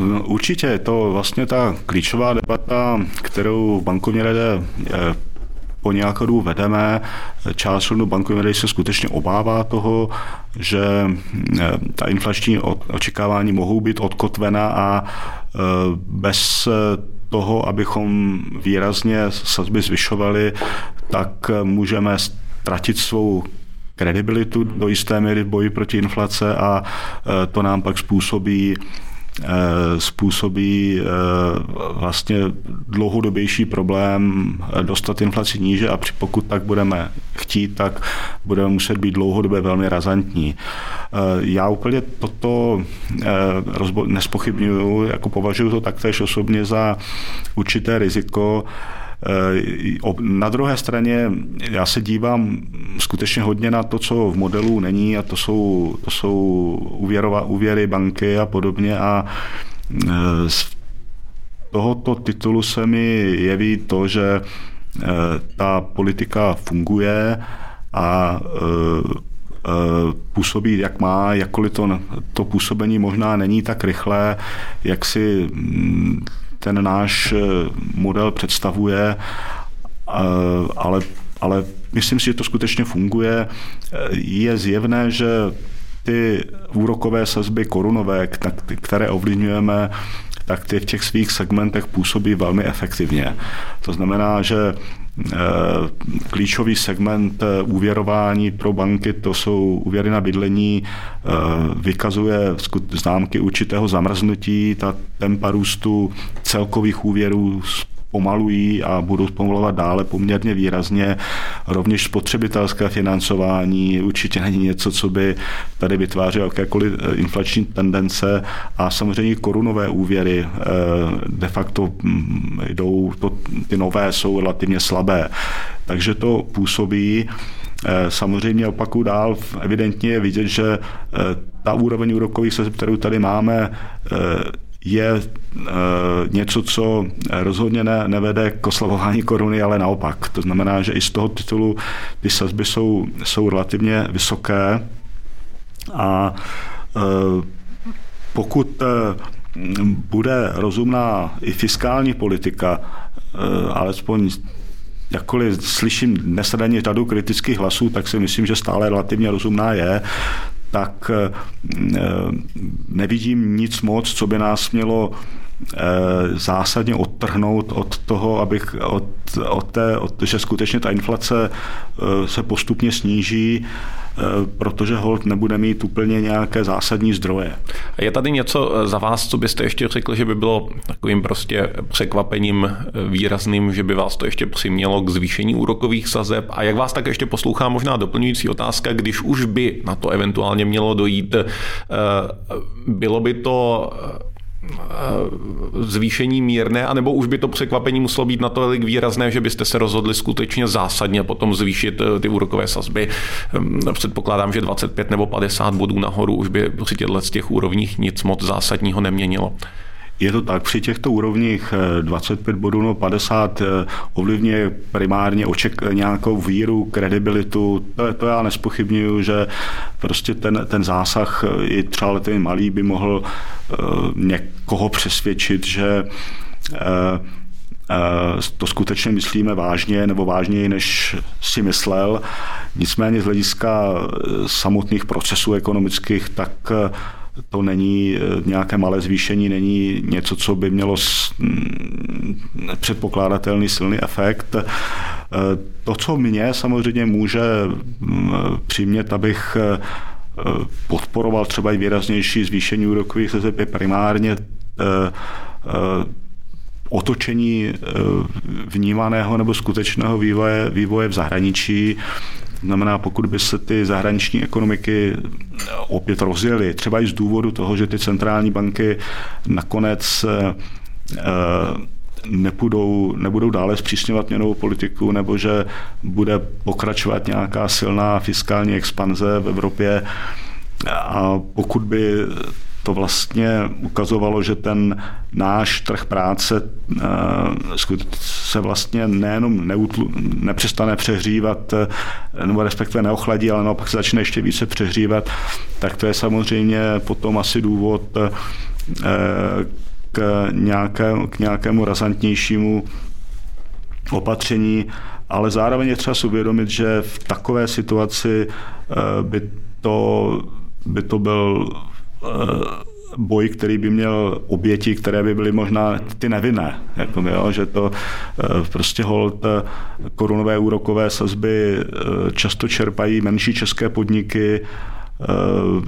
No, určitě je to vlastně ta klíčová debata, kterou bankovní rade eh, po nějakou dobu vedeme. Část členů bankovní rady se skutečně obává toho, že eh, ta inflační očekávání mohou být odkotvena a eh, bez toho, abychom výrazně sazby zvyšovali, tak můžeme ztratit svou kredibilitu do jisté míry v boji proti inflace a to nám pak způsobí způsobí eh, vlastně dlouhodobější problém eh, dostat inflaci níže a pokud tak budeme chtít, tak budeme muset být dlouhodobě velmi razantní. Já úplně toto nespochybnuju, jako považuji to taktéž osobně za určité riziko, Eh, na druhé straně já se dívám skutečně hodně na to, co v modelu není a to jsou, to jsou úvěrová, úvěry banky a podobně a eh, z tohoto titulu se mi jeví to, že eh, ta politika funguje a působí, jak má, jakkoliv to, to působení možná není tak rychlé, jak si mm, ten náš eh, model představuje, eh, ale, ale myslím si, že to skutečně funguje. Eh, je zjevné, že ty úrokové sazby korunové, které ovlivňujeme, tak ty v těch svých segmentech působí velmi efektivně. To znamená, že klíčový segment úvěrování pro banky, to jsou úvěry na bydlení, vykazuje známky určitého zamrznutí, ta tempa růstu celkových úvěrů pomalují a budou zpomalovat dále poměrně výrazně. Rovněž spotřebitelské financování určitě není něco, co by tady vytvářelo jakékoliv eh, inflační tendence a samozřejmě korunové úvěry eh, de facto mm, jdou, to, ty nové jsou relativně slabé. Takže to působí. Eh, samozřejmě opaku dál, evidentně je vidět, že ta úroveň úrokových sazeb, kterou tady máme, je e, něco, co rozhodně ne, nevede k oslavování koruny, ale naopak. To znamená, že i z toho titulu ty sazby jsou, jsou relativně vysoké a e, pokud e, bude rozumná i fiskální politika, alespoň jakkoliv slyším dnes řadu kritických hlasů, tak si myslím, že stále relativně rozumná je, tak eh, nevidím nic moc, co by nás mělo eh, zásadně odtrhnout od toho, abych od, od té, od, že skutečně ta inflace eh, se postupně sníží. Eh, protože hold nebude mít úplně nějaké zásadní zdroje.
Je tady něco eh, za vás, co byste ještě řekl, že by bylo takovým prostě překvapením eh, výrazným, že by vás to ještě přimělo k zvýšení úrokových sazeb? A jak vás tak ještě poslouchá možná doplňující otázka, když už by na to eventuálně mělo dojít, bylo by to zvýšení mírné, anebo už by to překvapení muselo být natolik výrazné, že byste se rozhodli skutečně zásadně potom zvýšit ty úrokové sazby. Hm, předpokládám, že 25 nebo 50 bodů nahoru už by při těchto těch úrovních nic moc zásadního neměnilo.
Je to tak, při těchto úrovních 25 bodů no 50 ovlivňuje primárně oček, nějakou víru, kredibilitu. To, to já nespochybnuju, že prostě ten, ten zásah i třeba ten malý by mohl někoho přesvědčit, že to skutečně myslíme vážně nebo vážněji, než si myslel. Nicméně z hlediska samotných procesů ekonomických, tak to není eh, nějaké malé zvýšení, není něco, co by mělo mm, předpokládatelný silný efekt. Eh, to, co mě samozřejmě může mm, přimět, abych eh, podporoval třeba i výraznější zvýšení úrokových sazeb, je primárně otočení vnímaného nebo skutečného vývoje, vývoje v zahraničí. To znamená, pokud by se ty zahraniční ekonomiky opět rozjeli, třeba i z důvodu toho, že ty centrální banky nakonec eh, nepůjdou, nebudou dále zpřísňovat měnovou politiku, nebo že bude pokračovat nějaká silná fiskální expanze v Evropě. A pokud by to vlastně ukazovalo, že ten náš trh práce eh, se vlastně nejenom neutlu, nepřestane přehřívat, eh, nebo respektive neochladí, ale naopak se začne ještě více přehřívat, tak to je samozřejmě potom asi důvod eh, k, nějaké, k nějakému razantnějšímu opatření, ale zároveň je třeba uvědomit, že v takové situaci by to, by to byl boj, který by měl oběti, které by byly možná ty nevinné. Jako, jo, že to eh, prostě hold eh, korunové úrokové sazby často čerpají menší české podniky,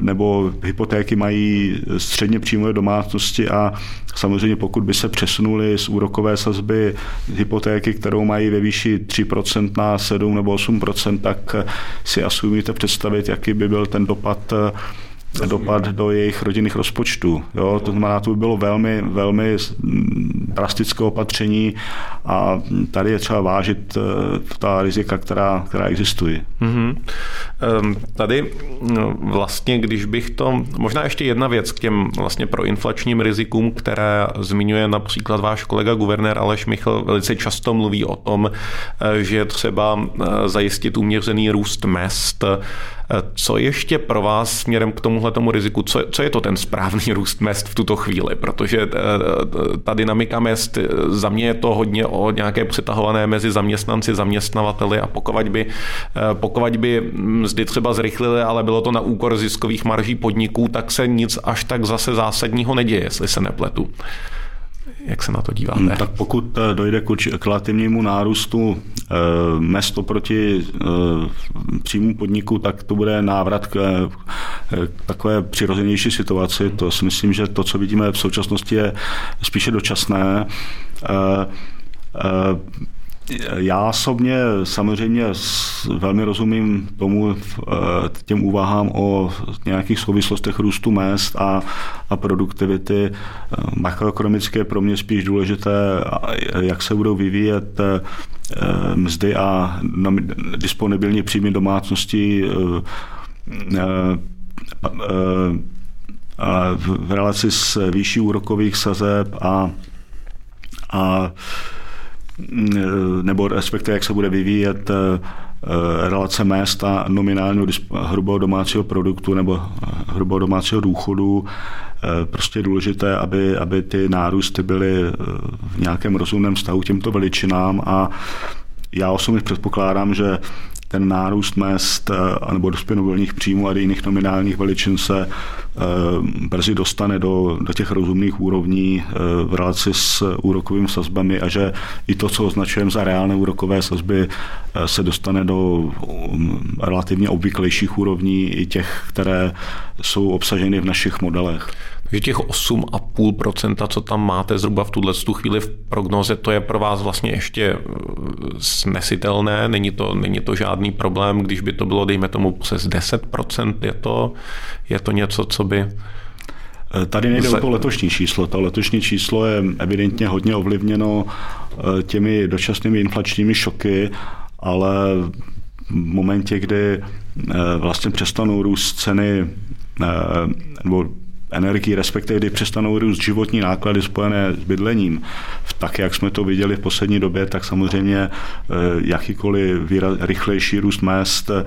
nebo hypotéky mají středně příjmové domácnosti a samozřejmě pokud by se přesunuli z úrokové sazby hypotéky, kterou mají ve výši 3% na 7 nebo 8%, tak si asi umíte představit, jaký by byl ten dopad dopad do jejich rodinných rozpočtů. Jo? To znamená, to by bylo velmi, velmi drastické opatření a tady je třeba vážit eh, ta rizika, která, která existují. Mm-hmm.
Tady no, vlastně, když bych to, možná ještě jedna věc k těm vlastně proinflačním rizikům, které zmiňuje například váš kolega guvernér Aleš Michl, velice často mluví o tom, eh, že třeba eh, zajistit uměřený růst mest, co ještě pro vás směrem k tomuhle tomu riziku, co, co je to ten správný růst mest v tuto chvíli? Protože ta dynamika mest, za mě je to hodně o nějaké přetahované mezi zaměstnanci, zaměstnavateli a pokud by, pokud by mzdy třeba zrychlily, ale bylo to na úkor ziskových marží podniků, tak se nic až tak zase zásadního neděje, jestli se nepletu. Jak se na to díváte? Hmm,
tak pokud eh, dojde k relativnímu nárůstu eh, mest oproti eh, příjmu podniku, tak to bude návrat k takové přirozenější situaci. To si myslím, že to, co vidíme v současnosti, je spíše dočasné. Já osobně samozřejmě velmi rozumím tomu eh, těm úvahám o nějakých souvislostech růstu mest a, a produktivity. Eh, makroekonomické je pro mě spíš důležité, jak se budou vyvíjet eh, mzdy a disponibilní příjmy domácností v relaci s výší úrokových sazeb a, a nebo respektive jak se bude vyvíjet eh, relace mest a nominálního hrubého domácího produktu nebo eh, hrubého domácího důchodu. Eh, prostě je důležité, aby, aby ty nárůsty byly v nějakém rozumném vztahu k těmto veličinám a já osobně předpokládám, že ten nárůst mest nebo disponibilních příjmů a jiných nominálních veličin se brzy dostane do, do těch rozumných úrovní v relaci s úrokovými sazbami a že i to, co označujeme za reálné úrokové sazby, se dostane do um, relativně obvyklejších úrovní i těch, které jsou obsaženy v našich modelech.
Takže těch 8,5%, co tam máte zhruba v tuhle chvíli v prognoze, to je pro vás vlastně ještě eh, snesitelné, není to, není to žádný problém, když by to bylo, dejme tomu, přes 10%, je to, je to něco, co by...
Tady nejde o to letošní číslo. To letošní číslo je evidentně hodně ovlivněno těmi dočasnými inflačními šoky, ale v momentě, kdy vlastně přestanou růst ceny nebo energii, respektive kdy přestanou růst životní náklady spojené s bydlením, tak jak jsme to viděli v poslední době, tak samozřejmě eh, jakýkoliv rychlejší růst mest, eh,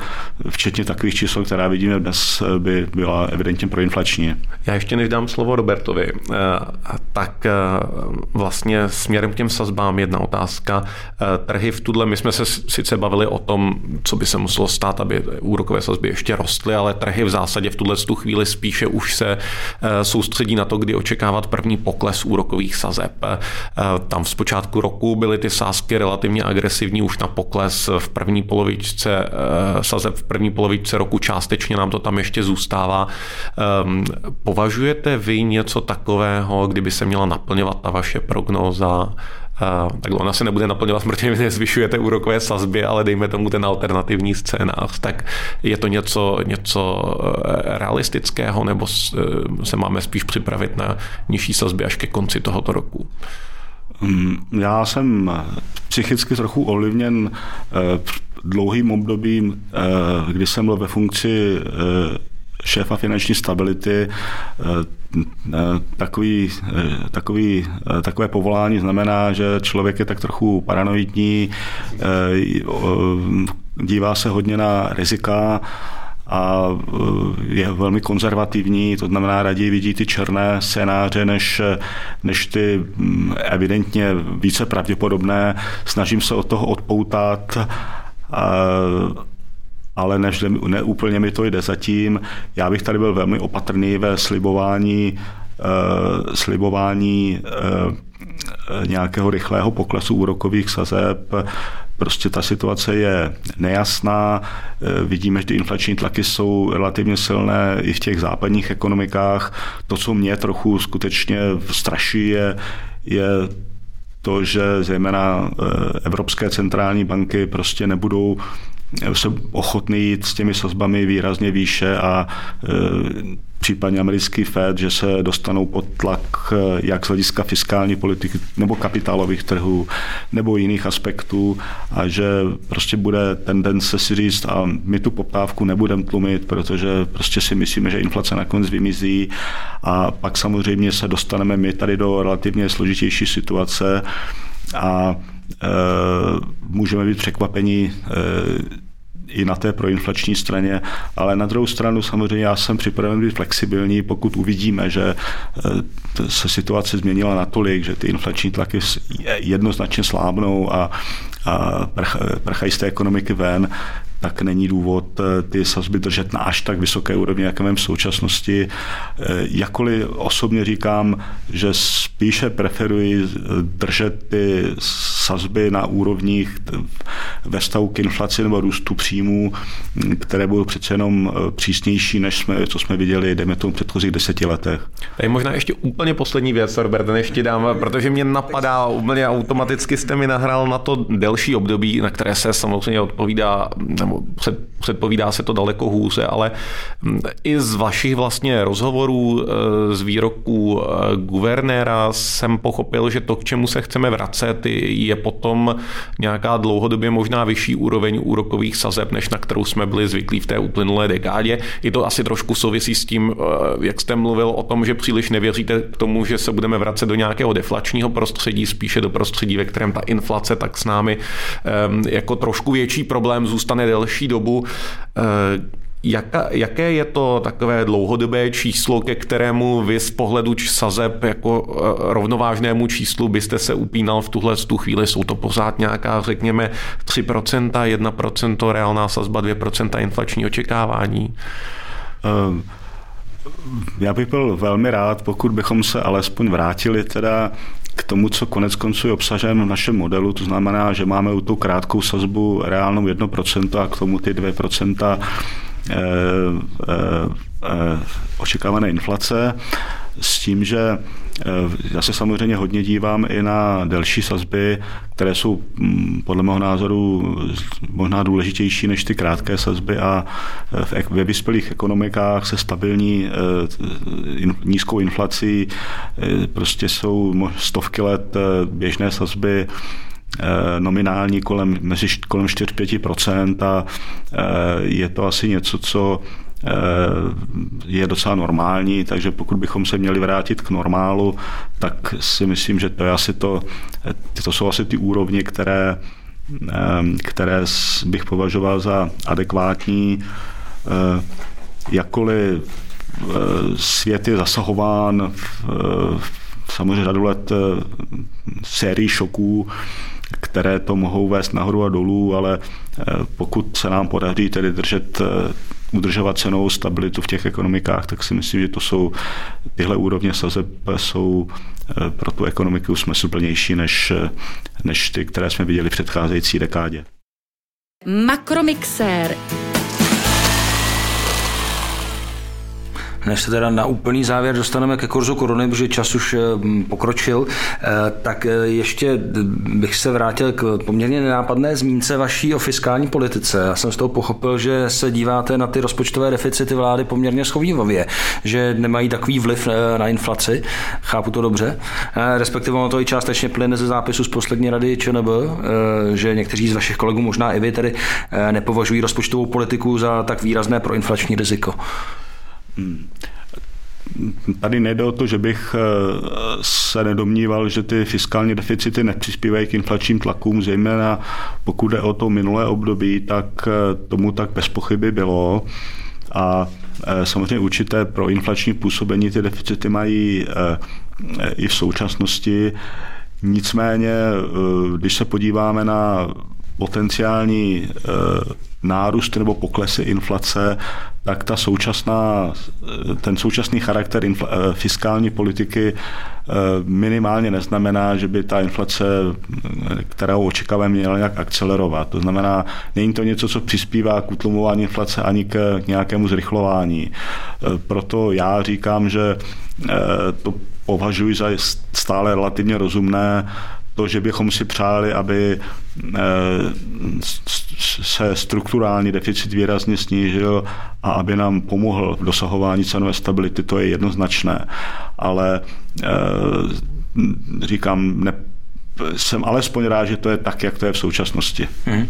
včetně takových čísel, která vidíme dnes, eh, by byla evidentně proinflační.
Já ještě než dám slovo Robertovi, tak vlastně směrem k těm sazbám jedna otázka. Trhy v tuhle, my jsme se sice bavili o tom, co by se muselo stát, aby úrokové sazby ještě rostly, ale trhy v zásadě v tuhle chvíli spíše už se soustředí na to, kdy očekávat první pokles úrokových sazeb. Eh, tam v počátku roku byly ty sázky relativně agresivní už na pokles v první polovičce eh, sazeb v první polovičce roku částečně nám to tam ještě zůstává. Ehm, považujete vy něco takového, kdyby se měla naplňovat ta vaše prognóza takhle ona se nebude naplňovat, protože vy nezvyšujete úrokové sazby, ale dejme tomu ten alternativní scénář, tak je to něco, něco eh, realistického, nebo eh, se máme spíš připravit na nižší sazby až ke konci tohoto roku?
Mm, já jsem psychicky trochu ovlivněn eh, dlouhým obdobím, kdy jsem byl ve funkci šéfa finanční stability, takový, takový, takové povolání znamená, že člověk je tak trochu paranoidní, dívá se hodně na rizika, a je velmi konzervativní, to znamená raději vidí ty černé scénáře, než, než ty mm, evidentně více pravděpodobné. Snažím se od toho odpoutat. Ale než ne úplně mi to jde zatím. Já bych tady byl velmi opatrný ve slibování, uh, slibování uh, nějakého rychlého poklesu úrokových sazeb. Prostě ta situace je nejasná. Vidíme, že ty inflační tlaky jsou relativně silné i v těch západních ekonomikách. To, co mě trochu skutečně straší, je, je to, že zejména evropské centrální banky prostě nebudou jsem ochotný jít s těmi sazbami výrazně výše a e, případně americký Fed, že se dostanou pod tlak e, jak z hlediska fiskální politiky nebo kapitálových trhů nebo jiných aspektů a že prostě bude tendence si říct a my tu poptávku nebudeme tlumit, protože prostě si myslíme, že inflace nakonec vymizí. A pak samozřejmě se dostaneme my tady do relativně složitější situace a můžeme být překvapeni e, i na té proinflační straně, ale na druhou stranu samozřejmě já jsem připraven být flexibilní, pokud uvidíme, že eh, se situace změnila natolik, že ty inflační tlaky jednoznačně slábnou a, a prchají z té ekonomiky ven, tak není důvod eh, ty sazby držet na až tak vysoké úrovni, jaké máme v současnosti. Eh, jakkoliv osobně říkám, že spíše preferuji eh, držet ty sazby na úrovních ve stavu k inflaci nebo růstu příjmů, hm, které budou přece jenom přísnější, než jsme, co jsme viděli, dejme tomu, v předchozích deseti letech.
Tady možná ještě úplně poslední věc, Robert, než ti dám, protože mě napadá úplně automaticky jste mi nahrál na to delší období, na které se samozřejmě odpovídá, nebo předpovídá se to daleko hůře, ale mm, i z vašich vlastně rozhovorů, e, z výroků e, guvernéra jsem pochopil, že to, k čemu se chceme vracet, je potom nějaká dlouhodobě možná vyšší úroveň úrokových sazeb, než na kterou jsme byli zvyklí v té uplynulé dekádě. I to asi trošku souvisí s tím, e, jak jste mluvil o tom, že příliš nevěříte k tomu, že se budeme vracet do nějakého deflačního prostředí, spíše do prostředí, ve kterém ta inflace tak s námi jako trošku větší problém zůstane delší dobu. Eh, jaka, jaké je to takové dlouhodobé číslo, ke kterému vy z pohledu sazeb jako eh, rovnovážnému číslu byste se upínal v tuhle tu chvíli? Jsou to pořád nějaká, řekněme, 3%, 1% reálná sazba, 2% inflační očekávání? Um.
Já bych byl velmi rád, pokud bychom se alespoň vrátili teda k tomu, co konec konců je obsažen v našem modelu, to znamená, že máme u tu krátkou sazbu reálnou 1% a k tomu ty 2% eh, eh, eh, očekávané inflace. s tím, že já se samozřejmě hodně dívám i na delší sazby, které jsou mm, podle mého názoru možná důležitější než ty krátké sazby a ve vyspělých ekonomikách se stabilní nízkou inflací prostě jsou stovky let běžné sazby Eh, nominální kolem, mezi kolem 4-5% a eh, je to asi něco, co eh, je docela normální, takže pokud bychom se měli vrátit k normálu, tak si myslím, že to je asi to, to jsou asi ty úrovně, které, které bych považoval za adekvátní. Jakkoliv svět je zasahován v, samozřejmě řadu let sérii šoků, které to mohou vést nahoru a dolů, ale eh, pokud se nám podaří tedy držet eh, udržovat cenou stabilitu v těch ekonomikách, tak si myslím, že to jsou tyhle úrovně sazeb jsou eh, pro tu ekonomiku smysluplnější než, než ty, které jsme viděli v předcházející dekádě.
Makromixér.
Než se teda na úplný závěr dostaneme ke kurzu koruny, protože čas už eh, pokročil, eh, tak eh, ještě bych se vrátil k poměrně nenápadné zmínce vaší o fiskální politice. Já jsem z toho pochopil, že se díváte na ty rozpočtové deficity vlády poměrně schovývavě, že nemají takový vliv na inflaci. Chápu to dobře. Respektive ono to i částečně plyne ze zápisu z poslední rady ČNB, že někteří z vašich kolegů, možná i vy, tedy nepovažují rozpočtovou politiku za tak výrazné proinflační riziko. Hmm.
Tady nejde o to, že bych eh, se nedomníval, že ty fiskální deficity nepřispívají k inflačním tlakům, zejména pokud jde o to minulé období, tak eh, tomu tak bez pochyby bylo. A eh, samozřejmě určité pro inflační působení ty deficity mají i v současnosti. Nicméně, když se podíváme na potenciální nárůst nebo poklesy inflace, tak ta současná, ten současný charakter infla, eh, fiskální politiky eh, minimálně neznamená, že by ta inflace, kterou očekáváme, měla nějak akcelerovat. To znamená, není to něco, co přispívá k utlumování inflace ani k nějakému zrychlování. Eh, proto já říkám, že to považuji za stále relativně rozumné to, že bychom si přáli, aby eh, se strukturální deficit výrazně snížil a aby nám pomohl v dosahování cenové stability, to je jednoznačné. Ale eh, říkám, ne, jsem alespoň rád, že to je tak, jak to je v současnosti. Hmm.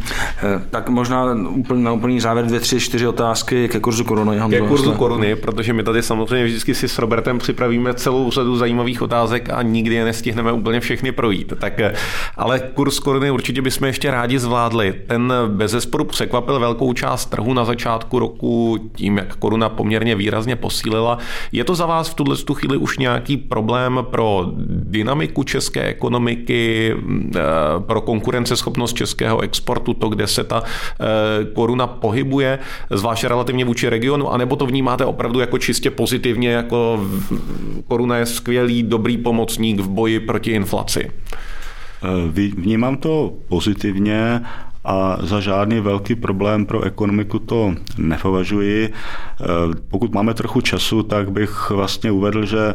Tak možná úplně, na úplný závěr dvě, tři, čtyři otázky ke kurzu koruny.
Ke kurzu koruny, protože my tady samozřejmě vždycky si s Robertem připravíme celou řadu zajímavých otázek a nikdy je nestihneme úplně všechny projít. Tak, eh, ale kurz koruny určitě bychom ještě rádi zvládli. Ten bez zesporu překvapil velkou část trhu na začátku roku tím, jak koruna poměrně výrazně posílila. Je to za vás v tuhle chvíli už nějaký problém pro dynamiku české ekonomiky, Eh, pro konkurenceschopnost českého exportu, to, kde se ta eh, koruna pohybuje, zvláště relativně vůči regionu, anebo to vnímáte opravdu jako čistě pozitivně, jako koruna je skvělý, dobrý pomocník v boji proti inflaci?
Eh, vnímám to pozitivně a za žádný velký problém pro ekonomiku to nepovažuji. Pokud máme trochu času, tak bych vlastně uvedl, že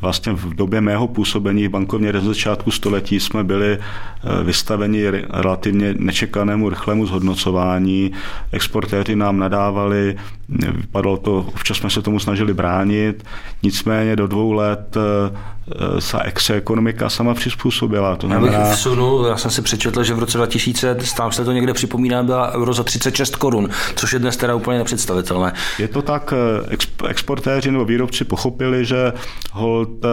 vlastně v době mého působení v bankovně na začátku století jsme byli eh, vystaveni relativně nečekanému rychlému zhodnocování. Exportéři nám nadávali, vypadalo to, občas jsme se tomu snažili bránit, nicméně do dvou let eh, se exe ekonomika sama přizpůsobila.
To znamená... Já bych vsunul, já jsem si přečetl, že v roce 2000, tam se to někde připomíná, byla euro za 36 korun, což je dnes teda úplně nepředstavitelné.
Je to tak, exportéři nebo výrobci pochopili, že hold eh,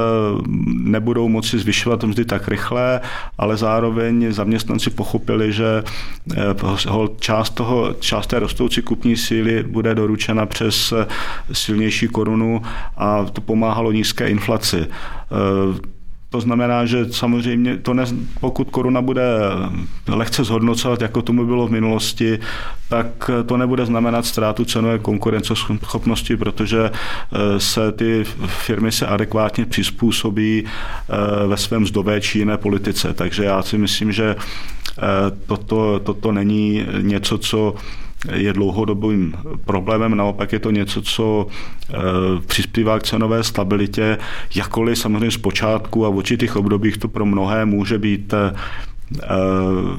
nebudou moci zvyšovat mzdy tak rychle, ale zároveň zaměstnanci pochopili, že eh, hold část, toho, část té rostoucí kupní síly bude doručena přes eh, silnější korunu a to pomáhalo nízké inflaci. To znamená, že samozřejmě to ne, pokud koruna bude lehce zhodnocovat, jako tomu bylo v minulosti, tak to nebude znamenat ztrátu cenové konkurenceschopnosti, protože eh, se ty firmy se adekvátně přizpůsobí eh, ve svém zdové či jiné politice. Takže já si myslím, že eh, toto, toto není něco, co je dlouhodobým problémem, naopak je to něco, co přispívá k cenové stabilitě, jakkoliv samozřejmě zpočátku a v určitých obdobích to pro mnohé může být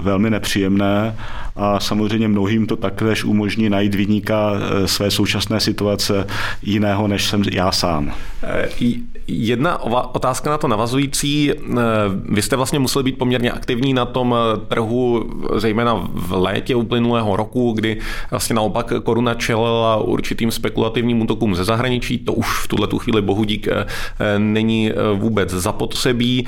velmi nepříjemné a samozřejmě mnohým to taktéž umožní najít vyníka své současné situace jiného, než jsem já sám.
Jedna otázka na to navazující. Eh, vy jste vlastně museli být poměrně aktivní na tom trhu, zejména v létě uplynulého roku, kdy vlastně naopak koruna čelila určitým spekulativním útokům ze zahraničí. To už v tuhle tu chvíli bohu dík není vůbec zapotřebí.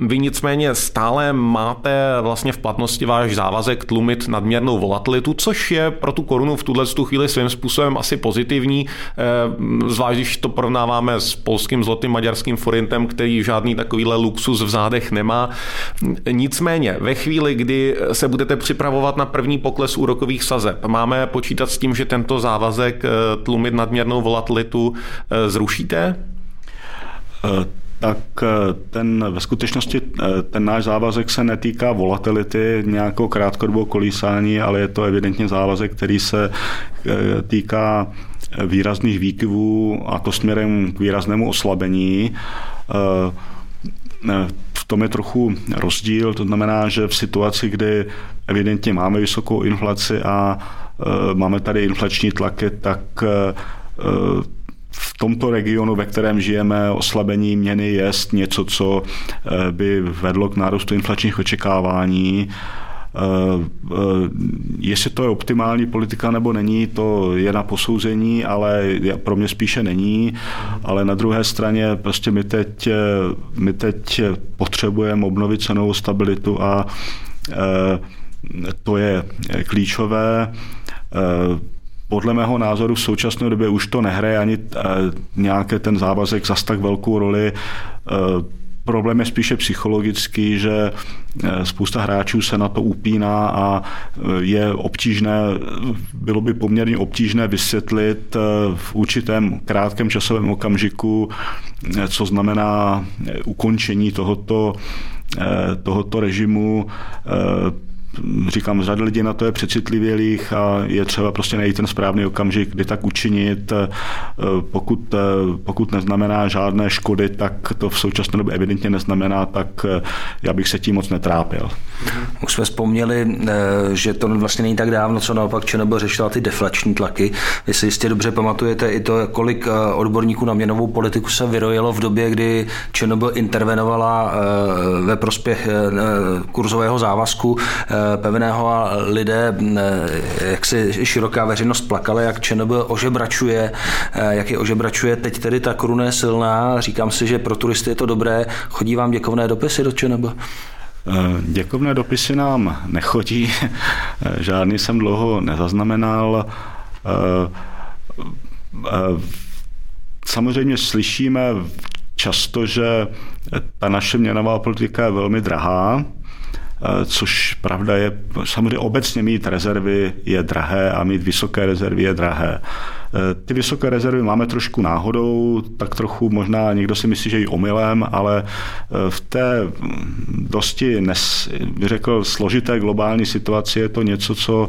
Vy nicméně stále máte vlastně v platnosti váš závazek tlumit nadměrnou volatilitu, což je pro tu korunu v tuhle tu chvíli svým způsobem asi pozitivní, zvlášť když to porovnáváme s polským zlotým zlotým maďarským forintem, který žádný takovýhle luxus v zádech nemá. Nicméně, ve chvíli, kdy se budete připravovat na první pokles úrokových sazeb, máme počítat s tím, že tento závazek eh, tlumit nadměrnou volatilitu eh, zrušíte?
Uh tak ten ve skutečnosti ten náš závazek se netýká volatility nějakého krátkodobého kolísání, ale je to evidentně závazek, který se týká výrazných výkyvů a to směrem k výraznému oslabení. Eh, v tom je trochu rozdíl, to znamená, že v situaci, kdy evidentně máme vysokou inflaci a eh, máme tady inflační tlaky, tak eh, v tomto regionu, ve kterém žijeme, oslabení měny je něco, co by vedlo k nárůstu inflačních očekávání. Eh, eh, jestli to je optimální politika nebo není, to je na posouzení, ale pro mě spíše není. Ale na druhé straně prostě my teď, eh, my teď potřebujeme obnovit cenovou stabilitu a to je klíčové. Podle mého názoru v současné době už to nehraje ani nějaký ten závazek zas tak velkou roli. Problém je spíše psychologický, že eh, spousta hráčů se na to upíná a eh, je obtížné, bylo by poměrně obtížné vysvětlit eh, v určitém krátkém časovém okamžiku, co znamená ukončení tohoto, tohoto režimu říkám, řada lidí na to je přecitlivělých a je třeba prostě najít ten správný okamžik, kdy tak učinit. Eh, pokud, eh, pokud neznamená žádné škody, tak to v současné době evidentně neznamená, tak eh, já bych se tím moc netrápil.
Už jsme vzpomněli, že to vlastně není tak dávno, co naopak ČNB řešila ty deflační tlaky. Vy si jistě dobře pamatujete i to, kolik odborníků na měnovou politiku se vyrojilo v době, kdy ČNB intervenovala ve prospěch kurzového závazku pevného a lidé, jak si široká veřejnost plakala, jak ČNB ožebračuje, jak je ožebračuje. Teď tedy ta koruna je silná, říkám si, že pro turisty je to dobré. Chodí vám děkovné dopisy do ČNB?
Děkovné dopisy nám nechodí, žádný jsem dlouho nezaznamenal. Samozřejmě slyšíme často, že ta naše měnová politika je velmi drahá, Eh, což pravda je, samozřejmě obecně mít rezervy je drahé a mít vysoké rezervy je drahé. Eh, ty vysoké rezervy máme trošku náhodou, tak trochu možná někdo si myslí, že i omylem, ale eh, v té dosti, nes, bych řekl, složité globální situaci je to něco, co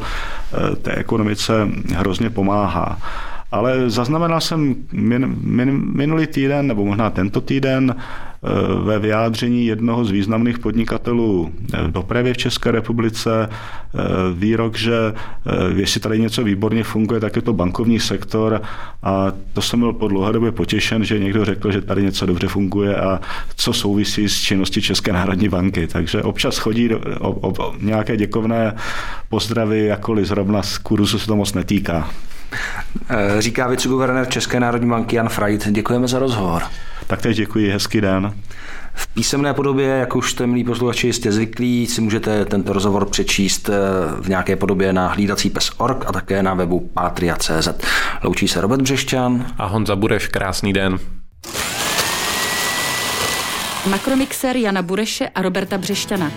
té ekonomice hrozně pomáhá. Ale zaznamenal jsem min, min, minulý týden, nebo možná tento týden, eh, ve vyjádření jednoho z významných podnikatelů v dopravě v České republice eh, výrok, že eh, jestli tady něco výborně funguje, tak je to bankovní sektor a to jsem byl po dlouhé době potěšen, že někdo řekl, že tady něco dobře funguje a co souvisí s činností České národní banky. Takže občas chodí do, o, o, nějaké děkovné pozdravy, jakkoliv zrovna z kurzu se to moc netýká.
Eh, říká viceguvernér České národní banky Jan Freit. Děkujeme za rozhovor.
Tak teď děkuji, hezký den.
V písemné podobě, jak už jste, milí posluchači, jistě zvyklí, si můžete tento rozhovor přečíst eh, v nějaké podobě na hlídací pes.org a také na webu patria.cz. Loučí se Robert Břešťan.
A Honza Bureš, krásný den.
Makromixer Jana Bureše a Roberta Břešťana.